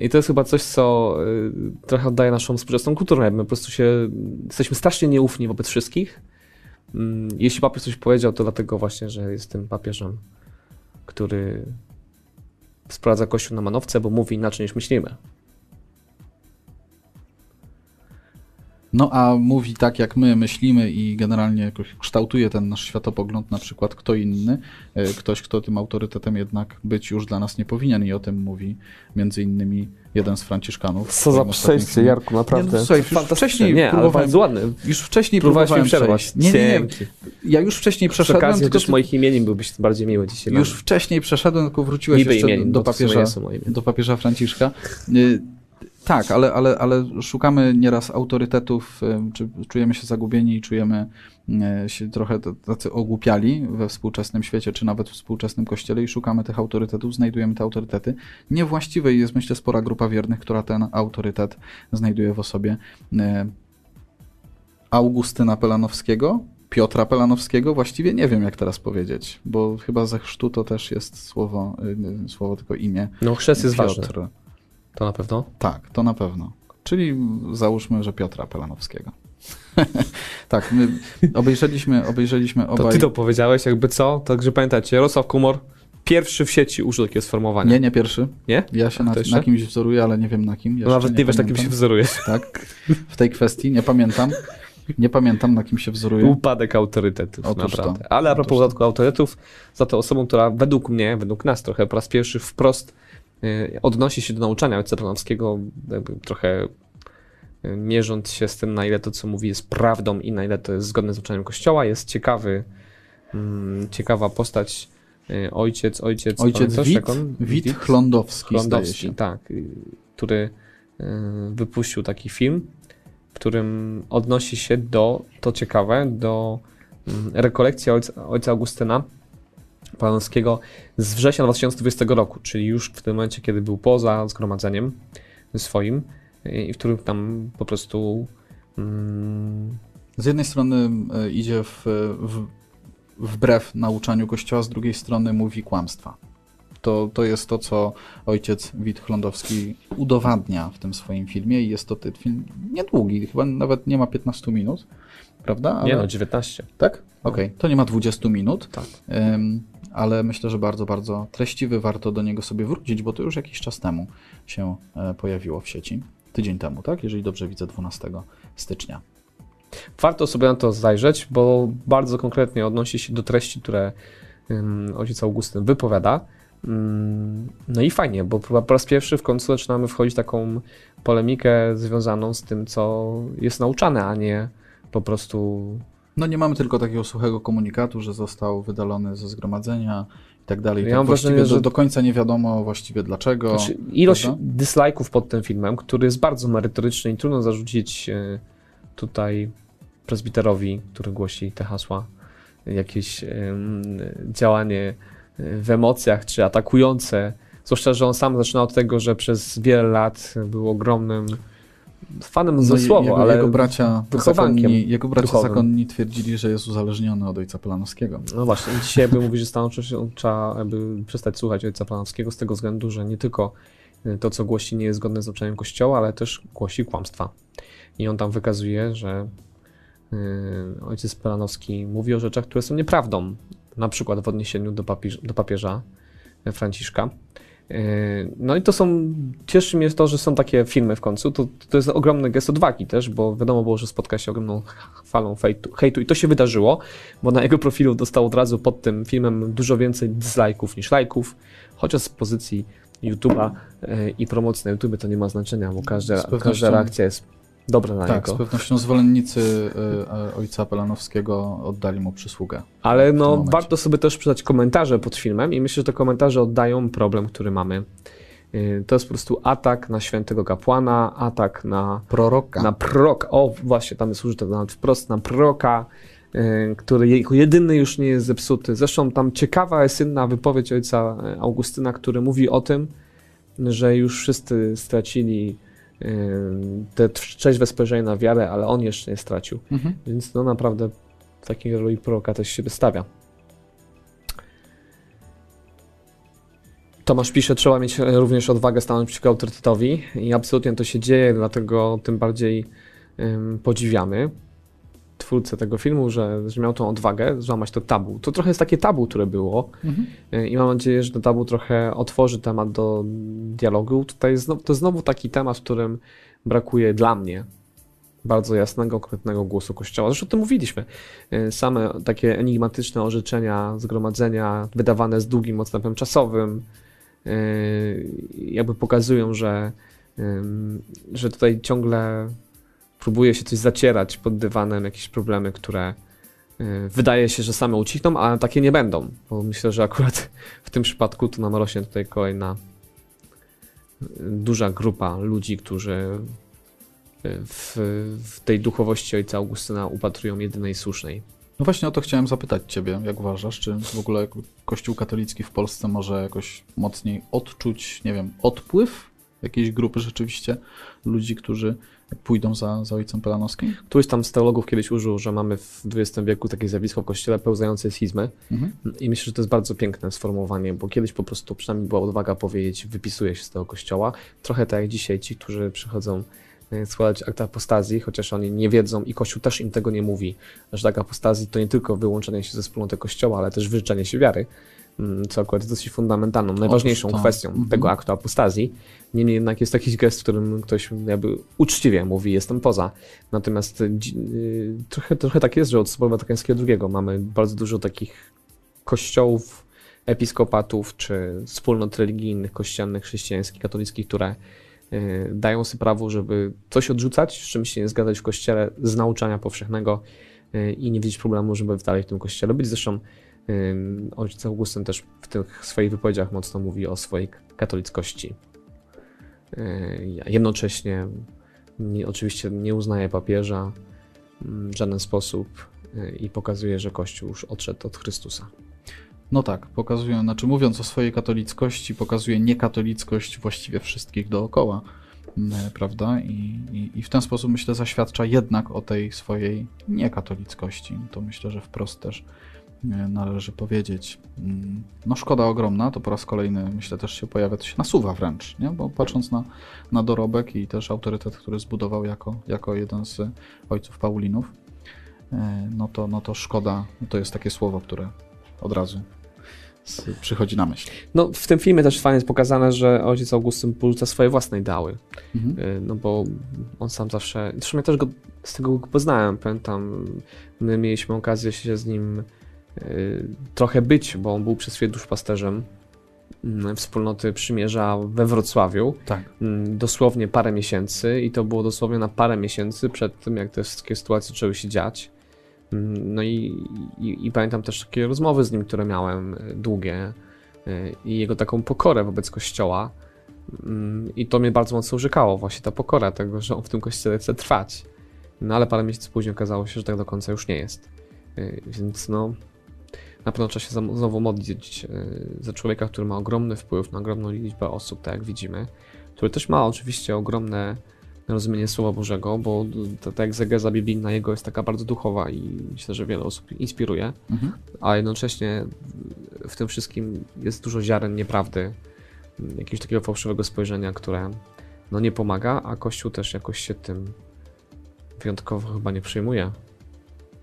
I to jest chyba coś, co y, trochę oddaje naszą współczesną kulturę. My po prostu się, jesteśmy strasznie nieufni wobec wszystkich. Mm, Jeśli papież coś powiedział, to dlatego właśnie, że jest tym papieżem, który sprowadza Kościół na manowce, bo mówi inaczej niż myślimy. No a mówi tak, jak my myślimy i generalnie jakoś kształtuje ten nasz światopogląd, na przykład kto inny, e, ktoś, kto tym autorytetem jednak być już dla nas nie powinien i o tym mówi między innymi jeden z Franciszkanów. swoim ostatnim filmie. Jarku, naprawdę. Nie, no, słuchaj, wcześniej nie, próbowałem- bardzo ładny. Już wcześniej Próbowałeś próbowałem przerwać. Nie, nie, nie. Ja już wcześniej Przy przeszedłem, okazji tylko też moich imienin byłbyś bardziej miły dzisiaj. już wcześniej przeszedłem, tylko wróciłeś Niby jeszcze imienin, do papieża, do papieża Franciszka. Tak, ale, ale, ale szukamy nieraz autorytetów, y, czy czujemy się zagubieni i czujemy y, się trochę tacy ogłupiali we współczesnym świecie, czy nawet w współczesnym kościele i szukamy tych autorytetów, znajdujemy te autorytety niewłaściwe i jest myślę spora grupa wiernych, która ten autorytet znajduje w osobie y, Augustyna Pelanowskiego, Piotra Pelanowskiego, właściwie nie wiem jak teraz powiedzieć, bo chyba ze chrztu to też jest słowo, słowo tylko imię. No chrzest jest ważny, Piotr. To na pewno. Tak, to na pewno. Czyli załóżmy, że Piotra Pelanowskiego. [LAUGHS] tak, my obejrzeliśmy, obejrzeliśmy To obaj... ty to powiedziałeś, jakby co? Także pamiętajcie, Jarosław Kumor pierwszy w sieci użył takiego sformułowania. Nie, nie pierwszy. Nie? Ja się na, To na kimś wzoruję, ale nie wiem na kim. No Jeszcze nawet nie wiesz, na kim się wzorujesz. [LAUGHS] Tak, w tej kwestii nie pamiętam. Nie pamiętam, na kim się wzoruję. Upadek autorytetów, Otóż to. naprawdę. Ale a propos to. upadku autorytetów, za to osobą, która według mnie, według nas trochę po raz pierwszy wprost odnosi się do nauczania ojca Planowskiego, jakby trochę y, mierząc się z tym, na ile to, co mówi, jest prawdą i na ile to jest zgodne z nauczaniem Kościoła. Jest ciekawy, mm, ciekawa postać, y, ojciec, ojciec, Ojciec pamiętasz, Wit, on? Wit Chlądowski, zdaje Lądowski, się. tak, y, który y, wypuścił taki film, w którym odnosi się do, to ciekawe, do mm, rekolekcji ojca, ojca Augustyna Palanowskiego z września 2020 roku, czyli już w tym momencie, kiedy był poza zgromadzeniem swoim i w którym tam po prostu mm, Z jednej strony e, idzie w, w, wbrew nauczaniu Kościoła, z drugiej strony mówi kłamstwa. To, to jest to, co ojciec Wit Chlądowski udowadnia w tym swoim filmie i jest to ty- film niedługi, chyba nawet nie ma 15 minut, prawda? nie no, 19. Tak? Okej, to nie ma 20 minut, Tak. Ym, ale myślę, że bardzo, bardzo treściwy, warto do niego sobie wrócić, bo to już jakiś czas temu się e, pojawiło w sieci. Tydzień temu, tak? Jeżeli dobrze widzę, 12 stycznia. Warto sobie na to zajrzeć, bo bardzo konkretnie odnosi się do treści, które ym, ojciec Augustyn wypowiada. Ym, No i fajnie, bo po po raz pierwszy w końcu zaczynamy wchodzić w taką polemikę związaną z tym, co jest nauczane, a nie po prostu. No nie mamy tylko takiego suchego komunikatu, że został wydalony ze zgromadzenia i tak dalej. Ja tak mam właściwie wrażenie, że- do końca nie wiadomo właściwie dlaczego. Znaczy, ilość prawda? dislike'ów pod tym filmem, który jest bardzo merytoryczny i trudno zarzucić e, tutaj prezbiterowi, który głosi te hasła, jakieś działanie e, w emocjach czy atakujące. Zwłaszcza, że on sam zaczyna od tego, że przez wiele lat był ogromnym fanem ze No słowo, jego, ale jego bracia zakonni, jego bracia duchowym. zakonni twierdzili, że jest uzależniony od ojca Pelanowskiego. No właśnie, dzisiaj jakby mówi, że stanowczo trzeba jakby przestać słuchać ojca Planowskiego z tego względu, że nie tylko y, to, co głosi, nie jest zgodne z nauczaniem Kościoła, ale też głosi kłamstwa. I on tam wykazuje, że y, ojciec Pelanowski mówi o rzeczach, które są nieprawdą. Na przykład w odniesieniu do, papież, do papieża Franciszka. No i to są, cieszy mnie to, że są takie filmy w końcu. To, to jest ogromny gest odwagi też, bo wiadomo było, że spotka się ogromną falą hejtu, hejtu i to się wydarzyło, bo na jego profilu dostał od razu pod tym filmem dużo więcej dislike'ów niż lajków, chociaż z pozycji YouTube'a i promocji na YouTube to nie ma znaczenia, bo każda, każda reakcja jest dobra na tak, niego. z pewnością zwolennicy y, ojca Pelanowskiego oddali mu przysługę. Ale no, warto sobie też przeczytać komentarze pod filmem i myślę, że te komentarze oddają problem, który mamy. Y, to jest po prostu atak na świętego kapłana, atak na proroka. Na proroka. O, właśnie, tam jest użyte nawet wprost na proroka, który jako jedyny już nie jest zepsuty. Zresztą tam ciekawa jest inna wypowiedź ojca Augustyna, który mówi o tym, że już wszyscy stracili te trzeźwe spojrzenie na wiarę, ale on jeszcze nie stracił. Mhm. Więc no naprawdę w takiej roli proroka też się wystawia. Tomasz pisze, trzeba mieć również odwagę stanąć przeciwko autorytetowi i absolutnie to się dzieje, dlatego tym bardziej um, podziwiamy twórcę tego filmu, że, że miał tą odwagę złamać to tabu. To trochę jest takie tabu, które było mhm. E, i mam nadzieję, że to tabu trochę otworzy temat do dialogu. Tutaj jest, to znowu taki temat, w którym brakuje dla mnie bardzo jasnego, konkretnego głosu Kościoła. Zresztą o tym mówiliśmy. E, same takie enigmatyczne orzeczenia, zgromadzenia wydawane z długim odstępem czasowym e, jakby pokazują, że, że tutaj ciągle próbuje się coś zacierać pod dywanem, jakieś problemy, które y, wydaje się, że same ucichną, ale takie nie będą, bo myślę, że akurat w tym przypadku tu nam rośnie tutaj kolejna duża grupa ludzi, którzy y, w, w tej duchowości ojca Augustyna upatrują jedynej słusznej. No właśnie o to chciałem zapytać Ciebie, jak uważasz, czy w ogóle Kościół katolicki w Polsce może jakoś mocniej odczuć, nie wiem, odpływ jakiejś grupy rzeczywiście ludzi, którzy pójdą za, za ojcem Pelanowskim? Któryś tam z teologów kiedyś użył, że mamy w XX wieku takie zjawisko w kościele pełzające schizmy mhm. i myślę, że to jest bardzo piękne sformułowanie, bo kiedyś po prostu przynajmniej była odwaga powiedzieć, wypisuje się z tego kościoła. Trochę tak jak dzisiaj ci, którzy przychodzą e, składać akt apostazji, chociaż oni nie wiedzą i Kościół też im tego nie mówi, że tak apostazji to nie tylko wyłączenie się ze wspólnoty Kościoła, ale też wyrzeczenie się wiary. Mm, co akurat jest dosyć fundamentalną, najważniejszą kwestią mhm. tego aktu apostazji. Niemniej jednak jest jakiś gest, w którym ktoś jakby uczciwie mówi, jestem poza. Natomiast y, trochę, trochę tak jest, że od Soboru Watykańskiego II mamy bardzo dużo takich kościołów, episkopatów czy wspólnot religijnych, kościelnych, chrześcijańskich, katolickich, które y, dają sobie prawo, żeby coś odrzucać, z czymś się nie zgadzać w kościele z nauczania powszechnego y, i nie widzieć problemu, żeby dalej w tym kościele być. Zresztą Ojciec Augustyn też w tych swoich wypowiedziach mocno mówi o swojej katolickości. Jednocześnie nie, oczywiście nie uznaje papieża w żaden sposób i pokazuje, że Kościół już odszedł od Chrystusa. No tak, pokazuje, znaczy mówiąc o swojej katolickości, pokazuje niekatolickość właściwie wszystkich dookoła, prawda? I, i, I w ten sposób myślę zaświadcza jednak o tej swojej niekatolickości. To myślę, że wprost też należy powiedzieć. Mm, no szkoda ogromna, to po raz kolejny myślę też się pojawia, to się nasuwa wręcz, nie? bo patrząc na, na dorobek i też autorytet, który zbudował jako, jako jeden z ojców Paulinów, e, no to, no to szkoda, to jest takie słowo, które od razu przychodzi na myśl. No, w tym filmie też fajnie jest pokazane, że ojciec Augustyn porzuca swoje własne ideały. Mhm. E, no bo on sam zawsze. Zresztą ja też go z tego go poznałem. Pamiętam, my mieliśmy okazję się z nim trochę być, bo on był przez chwilę duszpasterzem mm, wspólnoty przymierza we Wrocławiu. Tak. Mm, dosłownie parę miesięcy i to było dosłownie na parę miesięcy przed tym, jak te wszystkie sytuacje zaczęły się dziać. Mm, no i, i, i pamiętam też takie rozmowy z nim, które miałem y, długie y, i jego taką pokorę wobec kościoła. I to mnie bardzo mocno urzekało, właśnie ta pokora tego, że on w tym kościele chce trwać. No ale parę miesięcy później okazało się, że tak do końca już nie jest. Więc no, na pewno trzeba się znowu modlić e, za człowieka, który ma ogromny wpływ na ogromną liczbę osób, tak jak widzimy, który też ma oczywiście ogromne rozumienie Słowa Bożego, bo tak jak zegeza biblijna jego jest taka bardzo duchowa i myślę, że wiele osób inspiruje, mhm. a jednocześnie w tym wszystkim jest dużo ziaren nieprawdy, jakiegoś takiego fałszywego spojrzenia, które no nie pomaga, a Kościół też jakoś się tym wyjątkowo chyba nie przejmuje.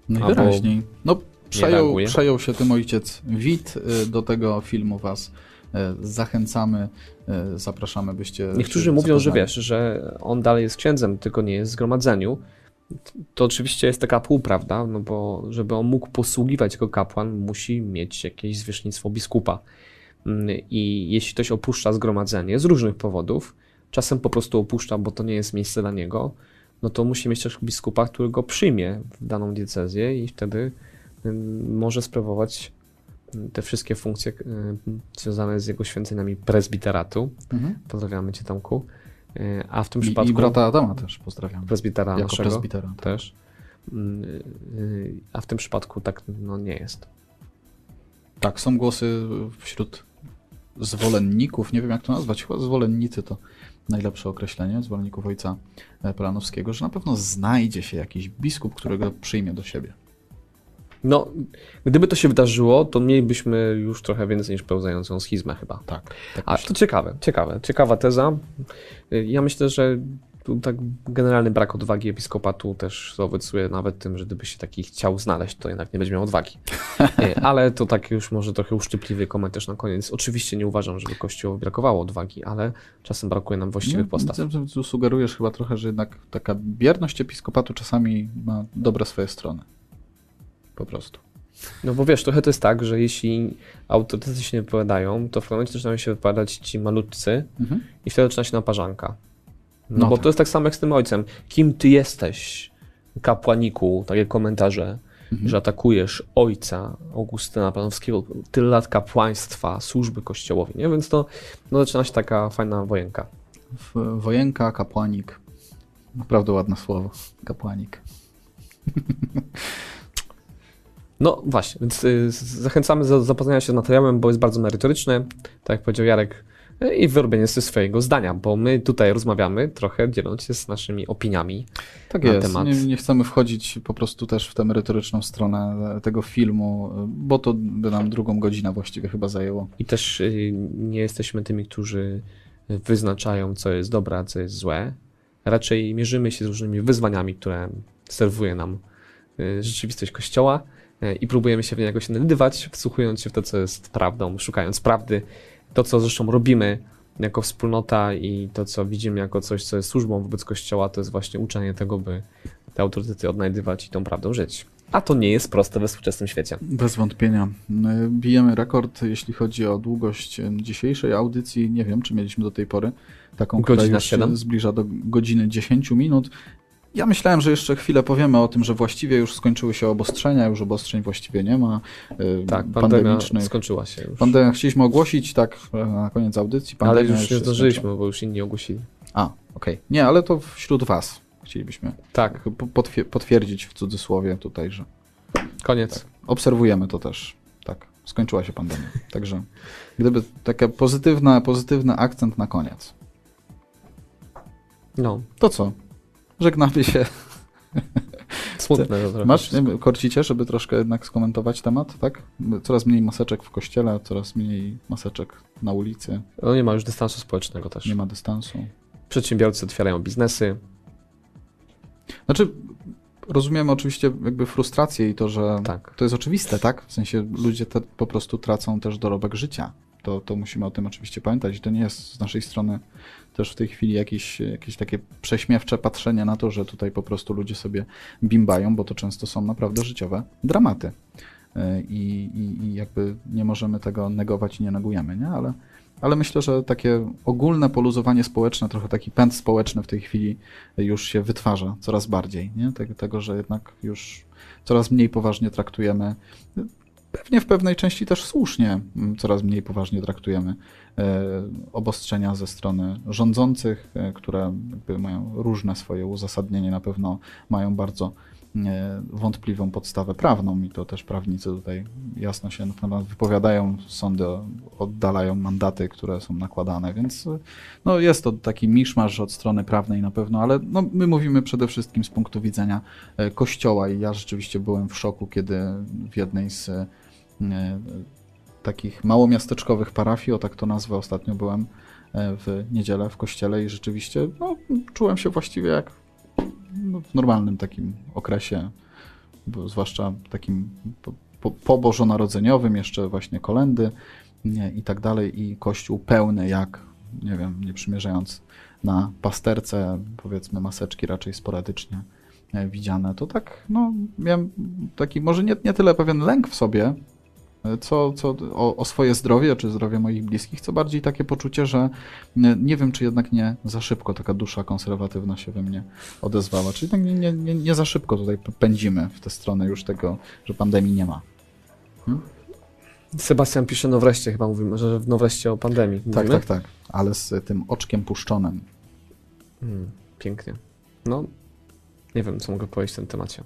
Najwyraźniej. No, Przejął, przejął się tym ojciec Wit, y, do tego filmu was e, zachęcamy, e, zapraszamy, byście. Niektórzy mówią, że wiesz, że on dalej jest księdzem, tylko nie jest w zgromadzeniu. To oczywiście jest taka półprawda, no bo żeby on mógł posługiwać jako kapłan, musi mieć jakieś zwierzchnictwo biskupa. Mm, I jeśli ktoś opuszcza zgromadzenie z różnych powodów, czasem po prostu opuszcza, bo to nie jest miejsce dla niego, no to musi mieć też biskupa, który go przyjmie w daną diecezję i wtedy może sprawować te wszystkie funkcje związane z jego święceniami prezbiteratu. Mhm. Pozdrawiamy Cię Tomku. E, a w tym I, przypadku... I brata Adama też pozdrawiam. Prezbitera jako naszego też. Mm, y, a w tym przypadku tak no, nie jest. Tak, są głosy wśród zwolenników, nie wiem jak to nazwać, chyba zwolennicy to najlepsze określenie, zwolenników ojca Polanowskiego, że na pewno znajdzie się jakiś biskup, którego przyjmie do siebie. No, gdyby to się wydarzyło, to mielibyśmy już trochę więcej niż pełzającą schizmę chyba. Tak. tak A to ciekawe, ciekawe, ciekawa teza. Ja myślę, że tak generalny brak odwagi episkopatu też zaowocuje nawet tym, że gdyby się taki chciał znaleźć, to jednak nie będzie miał odwagi. [LAUGHS] ale to tak już może trochę uszczypliwy komentarz na koniec. Oczywiście nie uważam, żeby Kościołowi brakowało odwagi, ale czasem brakuje nam właściwych no, postaw. Tu sugerujesz chyba trochę, że jednak taka bierność episkopatu czasami ma dobre swoje strony. Po prostu. No bo wiesz, trochę to jest tak, że jeśli autorytety się nie wypowiadają, to w pewnym momencie zaczynają się wypowiadać ci malutcy mhm. i wtedy zaczyna się naparzanka. No, no bo tak. to jest tak samo jak z tym ojcem. Kim ty jesteś, kapłaniku, takie komentarze, mhm. że atakujesz ojca Augustyna Planowskiego, tyle lat kapłaństwa, służby kościołowi, nie? Więc to no, zaczyna się taka fajna wojenka. Wojenka, kapłanik. Naprawdę ładne słowo. Kapłanik. [LAUGHS] No właśnie, więc y, zachęcamy do zapoznania się z materiałem, bo jest bardzo merytoryczny. Tak jak powiedział Jarek, i wyrobienie swojego zdania, bo my tutaj rozmawiamy trochę dzieląc się z naszymi opiniami tak na jest. temat. Nie, nie chcemy wchodzić po prostu też w tę merytoryczną stronę tego filmu, bo to by nam drugą godzinę właściwie chyba zajęło. I też y, nie jesteśmy tymi, którzy wyznaczają, co jest dobre, a co jest złe. Raczej mierzymy się z różnymi wyzwaniami, które serwuje nam y, rzeczywistość Kościoła y, i próbujemy się w niego się odnajdywać, wsłuchując się w to, co jest prawdą, szukając prawdy to, co zresztą robimy jako wspólnota i to, co widzimy jako coś, co jest służbą wobec Kościoła, to jest właśnie uczenie tego, by te autorytety odnajdywać i tą prawdą żyć. A to nie jest proste we współczesnym świecie. Bez wątpienia. Bijemy rekord, jeśli chodzi o długość dzisiejszej audycji. Nie wiem, czy mieliśmy do tej pory taką, Godzina która już 7? zbliża do godziny 10 minut. Ja myślałem, że jeszcze chwilę powiemy o tym, że właściwie już skończyły się obostrzenia, już obostrzeń właściwie nie ma. Y, tak, pandemia skończyła się już. Pandemia chcieliśmy ogłosić tak na koniec audycji. ale już nie zdążyliśmy, bo już inni ogłosili. A, okej. Okay. Nie, ale to wśród was chcielibyśmy tak. potwierdzić w cudzysłowie tutaj, że... Koniec. Tak, obserwujemy to też. Tak, skończyła się pandemia. Także gdyby taki pozytywny akcent na koniec. No. To co? Żegnamy się. Smutne to. Masz, nie, korcicie, żeby troszkę jednak skomentować temat, tak? Coraz mniej maseczek w kościele, coraz mniej maseczek na ulicy. No nie ma już dystansu społecznego też. Nie ma dystansu. Przedsiębiorcy otwierają biznesy. Znaczy, rozumiemy oczywiście jakby frustrację i to, że tak. to jest oczywiste, tak? W sensie ludzie te po prostu tracą też dorobek życia. To, to musimy o tym oczywiście pamiętać i to nie jest z naszej strony też w tej chwili jakieś, jakieś takie prześmiewcze patrzenie na to, że tutaj po prostu ludzie sobie bimbają, bo to często są naprawdę życiowe dramaty. E, I, i, i jakby nie możemy tego negować i nie negujemy, nie? Ale, ale myślę, że takie ogólne poluzowanie społeczne, trochę taki pęd społeczny w tej chwili już się wytwarza coraz bardziej, nie? Tego, tego że jednak już coraz mniej poważnie traktujemy pewnie w pewnej części też słusznie mm, coraz mniej poważnie traktujemy obostrzenia ze strony rządzących, e, które mają różne swoje uzasadnienie, na pewno mają bardzo e, wątpliwą podstawę prawną i to też prawnicy tutaj jasno się na wypowiadają, sądy oddalają mandaty, które są nakładane, więc no jest to taki miszmasz od strony prawnej na pewno, ale no my mówimy przede wszystkim z punktu widzenia Kościoła i ja rzeczywiście byłem w szoku, kiedy w jednej z E, takich małomiasteczkowych parafii, o tak to nazwę, ostatnio byłem e, w niedzielę w kościele i rzeczywiście no, czułem się właściwie jak no, w normalnym takim okresie, zwłaszcza takim po, po, pobożonarodzeniowym, jeszcze właśnie kolendy i tak dalej, i kościół pełny jak, nie wiem, nie przymierzając na pasterce, powiedzmy maseczki raczej sporadycznie e, widziane, to tak, no, miałem taki może nie, nie tyle pewien lęk w sobie, co, co o, o swoje zdrowie, czy zdrowie moich bliskich, co bardziej takie poczucie, że nie, wiem, czy jednak nie za szybko taka dusza konserwatywna się we mnie odezwała. Czyli tak nie, nie, nie, za szybko tutaj pędzimy w tę stronę już tego, że pandemii nie ma. Hmm? Sebastian pisze, no wreszcie chyba mówimy, że no wreszcie o pandemii. Tak, Mówimy? tak, tak, ale z tym oczkiem puszczonym. Hmm, pięknie. No, nie wiem, co mogę powiedzieć w tym temacie.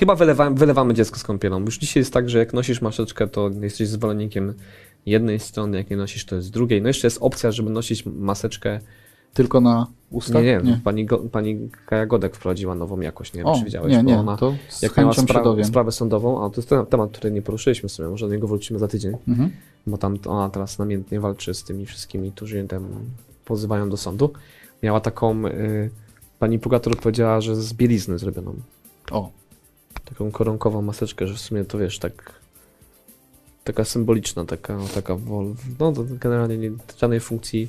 Chyba wylewamy, wylewamy dziecko z kąpielą. Już dzisiaj jest tak, że jak nosisz maseczkę, to jesteś zwolennikiem jednej strony, jak nie nosisz, to jest z drugiej. No jeszcze jest opcja, żeby nosić maseczkę. Tylko na ustach? Nie, nie, Pani, Go, pani Kaja Godek wprowadziła nową jakość, nie wiem, O, czy wiedziałeś, nie, bo nie, ona to jak miała spra- sprawę sądową, a to jest ten temat, który nie poruszyliśmy sobie, może do niego wrócimy za tydzień, Mhm. bo tam ona teraz namiętnie walczy z tymi wszystkimi, którzy ją tam pozywają do sądu. Miała taką, y, pani prokurator powiedziała, że z bielizny zrobioną, O, taką koronkową maseczkę, że w sumie to wiesz, tak taka symboliczna, taka, taka wol- no to generalnie nie, żadnej funkcji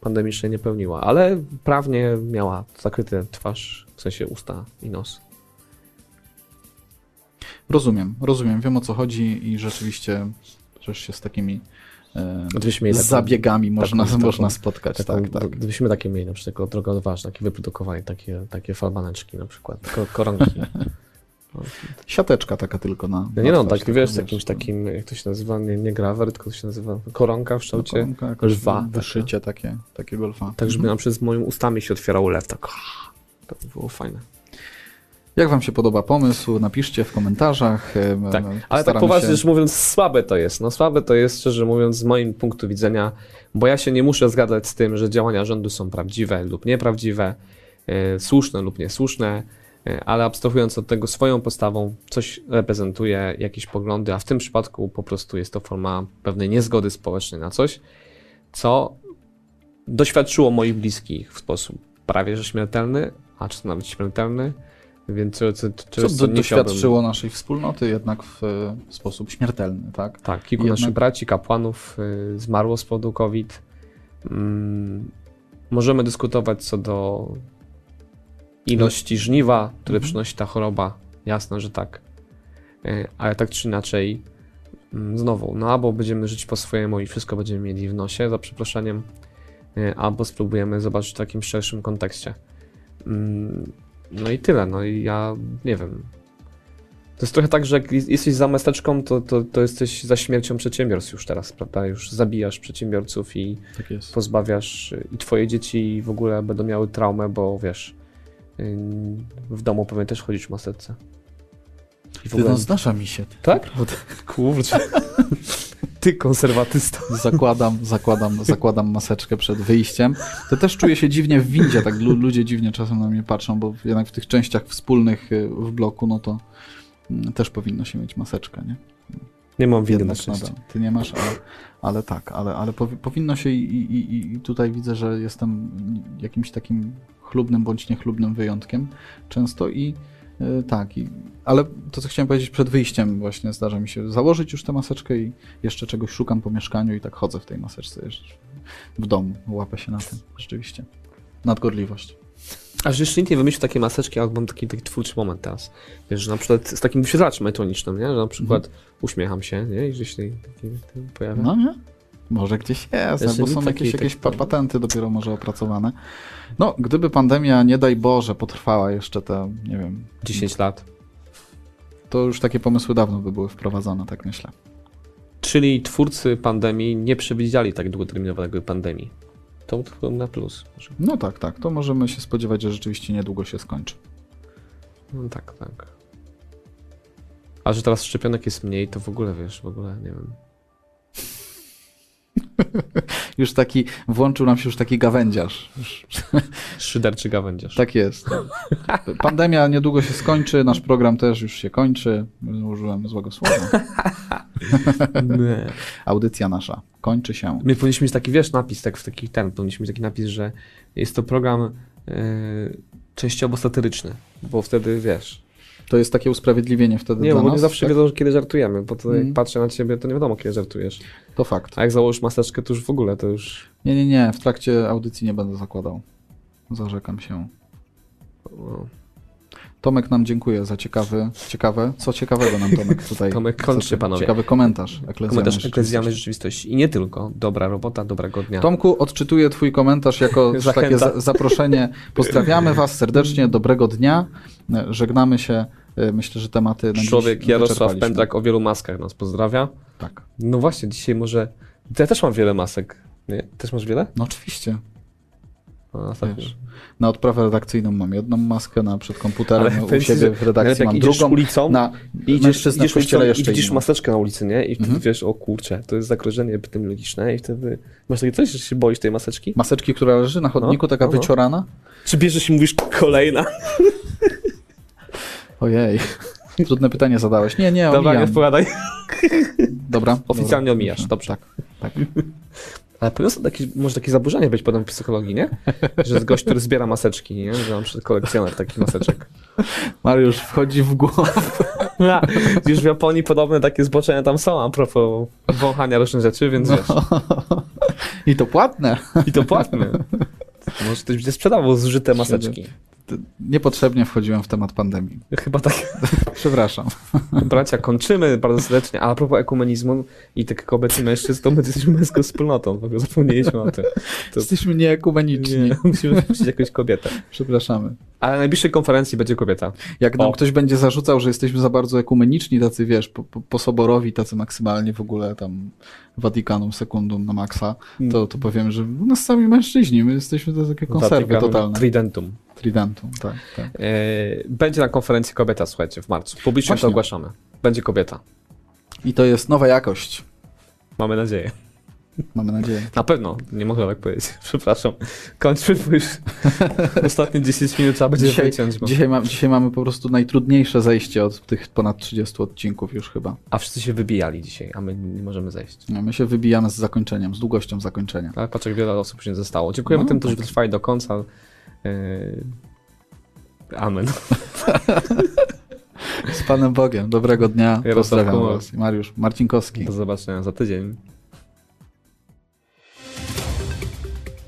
pandemicznej nie pełniła, ale prawnie miała zakryte twarz, w sensie usta i nos. rozumiem, rozumiem, wiem o co chodzi i rzeczywiście też się z takimi e, Gdybyśmy z taką- zabiegami można, taką- można spotkać. Taką, tak, tak. Gdybyśmy takie mieli, na przykład droga odważna, takie wyprodukowanie, takie, takie falbaneczki na przykład, ko koronki. [LAUGHS] Siateczka taka tylko na. No nie no, tak wiesz, z jakimś no. takim, jak to się nazywa, nie, nie grawer, tylko to się nazywa koronka w No, kształcie koronka, jakoś lwa. Wyszycie takie, takiego lwa. Tak, żeby Mhm. na przykład z moimi ustami się otwierał lew, tak. To by było fajne. Jak wam się podoba pomysł, napiszcie w komentarzach. Tak, ale tak poważnie się- rzecz mówiąc, słabe to jest. No słabe to jest, szczerze mówiąc, z moim punktu widzenia, bo ja się nie muszę zgadzać z tym, że działania rządu są prawdziwe lub nieprawdziwe, e, słuszne lub niesłuszne, ale abstrahując od tego swoją postawą, coś reprezentuje jakieś poglądy, a w tym przypadku po prostu jest to forma pewnej niezgody społecznej na coś, co doświadczyło moich bliskich w sposób prawie że śmiertelny, a czy nawet śmiertelny, więc co, co, Co co do, doświadczyło naszej wspólnoty jednak w, e, w sposób śmiertelny, tak? tak, kilku Jednak- naszych braci, kapłanów y, zmarło z powodu COVID. Mm, możemy dyskutować co do ilości żniwa, które Mhm. przynosi ta choroba. Jasne, że tak. Y, ale tak czy inaczej, mm, znowu, no albo będziemy żyć po swojemu i wszystko będziemy mieli w nosie, za przeproszeniem, y, albo spróbujemy zobaczyć w takim szerszym kontekście. Mm, No i tyle, no i ja nie wiem. To jest trochę tak, że jak jesteś za maseczką, to, to, to jesteś za śmiercią przedsiębiorstw już teraz, prawda? Już zabijasz przedsiębiorców i Tak pozbawiasz i twoje dzieci w ogóle będą miały traumę, bo wiesz, w domu pewnie też chodzisz w maseczce. I w Ty, ogóle... no zdarza mi się. Tak? [LAUGHS] Kurczę. [LAUGHS] Ty konserwatysta. Zakładam, zakładam, zakładam maseczkę przed wyjściem. To też czuję się dziwnie w windzie, tak lu- ludzie dziwnie czasem na mnie patrzą, bo jednak w tych częściach wspólnych y, w bloku, no to mm, też powinno się mieć maseczkę, nie? Nie mam winy na Jednak szczęście. nadal. Ty nie masz, ale, ale tak, ale, ale powi- powinno się i, i- i tutaj widzę, że jestem jakimś takim chlubnym bądź niechlubnym wyjątkiem często i y, tak, i, ale to co chciałem powiedzieć przed wyjściem właśnie zdarza mi się założyć już tę maseczkę i jeszcze czegoś szukam po mieszkaniu i tak chodzę w tej maseczce w domu, łapę się na tym, rzeczywiście. Nadgorliwość. Aż jeszcze nikt nie wymyślił takiej maseczki, ale mam taki, taki twórczy moment teraz. Wiesz, że na przykład z takim wyświetlaczem elektronicznym, nie? Że na przykład uśmiecham się, nie? I gdzieś taki, taki pojawia. No nie? Może gdzieś jest, bo są jakieś, jakieś patenty dopiero może opracowane. No, gdyby pandemia, nie daj Boże, potrwała jeszcze te, nie wiem, 10 lat. to już takie pomysły dawno by były wprowadzone, tak myślę. Czyli twórcy pandemii nie przewidzieli tak długoterminowego pandemii. To to na plus. może. No tak, tak, to możemy się spodziewać, że rzeczywiście niedługo się skończy. No tak, tak. A że teraz szczepionek jest mniej, to w ogóle wiesz, w ogóle nie wiem. [LAUGHS] Już taki, włączył nam się już taki gawędziarz. [LAUGHS] Szyderczy gawędziarz. tak jest. Pandemia niedługo się skończy, nasz program też już się kończy. Użyłem złego słowa. [LAUGHS] Audycja nasza kończy się. My powinniśmy mieć taki, wiesz, napis, tak w taki ten, powinniśmy mieć taki napis, że jest to program e, częściowo satyryczny, bo wtedy, wiesz, To jest takie usprawiedliwienie wtedy Nie, dla bo nas? nie zawsze tak? wiedzą, kiedy żartujemy, bo to jak Mhm. patrzę na ciebie, to nie wiadomo, kiedy żartujesz. To fakt. A jak założysz maseczkę, to już w ogóle, to już... Nie, nie, nie, w trakcie audycji nie będę zakładał. Zarzekam się. No. Tomek nam dziękuję za ciekawy, ciekawe, co ciekawego nam Tomek [LAUGHS] tutaj... Tomek, kończcie, co- panowie. Ciekawy komentarz. Komentarz eklezjalnej rzeczywistości. rzeczywistości. I nie tylko. Dobra robota, dobrego dnia. Tomku, odczytuję twój komentarz jako [LAUGHS] takie zaproszenie. Pozdrawiamy was serdecznie, dobrego dnia. Żegnamy się. Myślę, że tematy na Człowiek Jarosław. Pędrak o wielu maskach nas pozdrawia. Tak. No właśnie, dzisiaj może... Ja też mam wiele masek. Nie? Też masz wiele? No oczywiście. Ostatnio. Wiesz, na odprawę redakcyjną mam jedną maskę, na przed komputerem Ale u siebie w redakcji mam drugą. ulicą, na Idziesz, idziesz ulicą i jeszcze widzisz inną. maseczkę na ulicy, nie? I wtedy Mhm. wiesz, o kurczę, to jest zagrożenie epidemiologiczne i wtedy masz takie coś, że się boisz tej maseczki? Maseczki, która leży na chodniku, No, taka no, no. wyciorana. Czy bierzesz i mówisz kolejna? [LAUGHS] Ojej. [LAUGHS] Trudne pytanie zadałeś. Nie, nie, Dobra, nie omijam. odpowiadaj. Dobra. [LAUGHS] Oficjalnie dobra. omijasz, dobrze. Tak, tak. [LAUGHS] Ale są takie, może takie zaburzenie być potem w psychologii, nie? Że jest gość, który zbiera maseczki, nie? Że mam kolekcjoner takich maseczek. Mariusz wchodzi w głowę. Ja, już w Japonii podobne takie zboczenia tam są a propos wąchania różnych rzeczy, więc wiesz. I to płatne. I to płatne. Może ktoś będzie sprzedawał zużyte maseczki. Niepotrzebnie wchodziłem w temat pandemii. Chyba tak. [LAUGHS] Przepraszam. Bracia, kończymy bardzo serdecznie. A, a propos ekumenizmu i tych kobiet i mężczyzn, to my jesteśmy męską wspólnotą. W ogóle zapomnieliśmy o tym. To Jesteśmy nieekumeniczni. nie, [LAUGHS] musimy wpuścić jakąś kobietę. Przepraszamy. Ale na najbliższej konferencji będzie kobieta. Jak nam O. ktoś będzie zarzucał, że jesteśmy za bardzo ekumeniczni, tacy wiesz, po, po, posoborowi, tacy maksymalnie w ogóle tam Watykanum sekundum na maksa, to, to powiem, że u nas sami mężczyźni, my jesteśmy to takie konserwy Watykanum totalne. Tridentum. Tridentum, tak, tak. E, Będzie na konferencji kobieta, słuchajcie, w marcu. Publicznie Właśnie. to ogłaszamy. Będzie kobieta. I to jest nowa jakość, Mamy nadzieję. mamy nadzieję. Na pewno, nie mogę tak powiedzieć. [LAUGHS] Przepraszam. Kończmy, bo już [LAUGHS] ostatnie 10 minut trzeba będzie Dzisiaj, wyciąć. Bo... dzisiaj, mam, dzisiaj mamy po prostu najtrudniejsze zejście od tych ponad 30 odcinków już chyba. A wszyscy się wybijali dzisiaj, a my nie możemy zejść. No, my się wybijamy z zakończeniem, z długością zakończenia. Ale patrz, jak wiele osób się nie zostało. Dziękujemy No, tym, którzy tak. wytrwali do końca. Yy... Amen. [LAUGHS] Z Panem Bogiem, dobrego dnia, Jarosław pozdrawiam was. Mariusz Marcinkowski. Do zobaczenia za tydzień.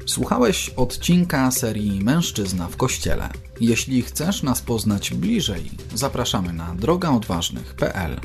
Słuchałeś odcinka serii Mężczyzna w Kościele. Jeśli chcesz nas poznać bliżej, zapraszamy na drogaodważnych.pl.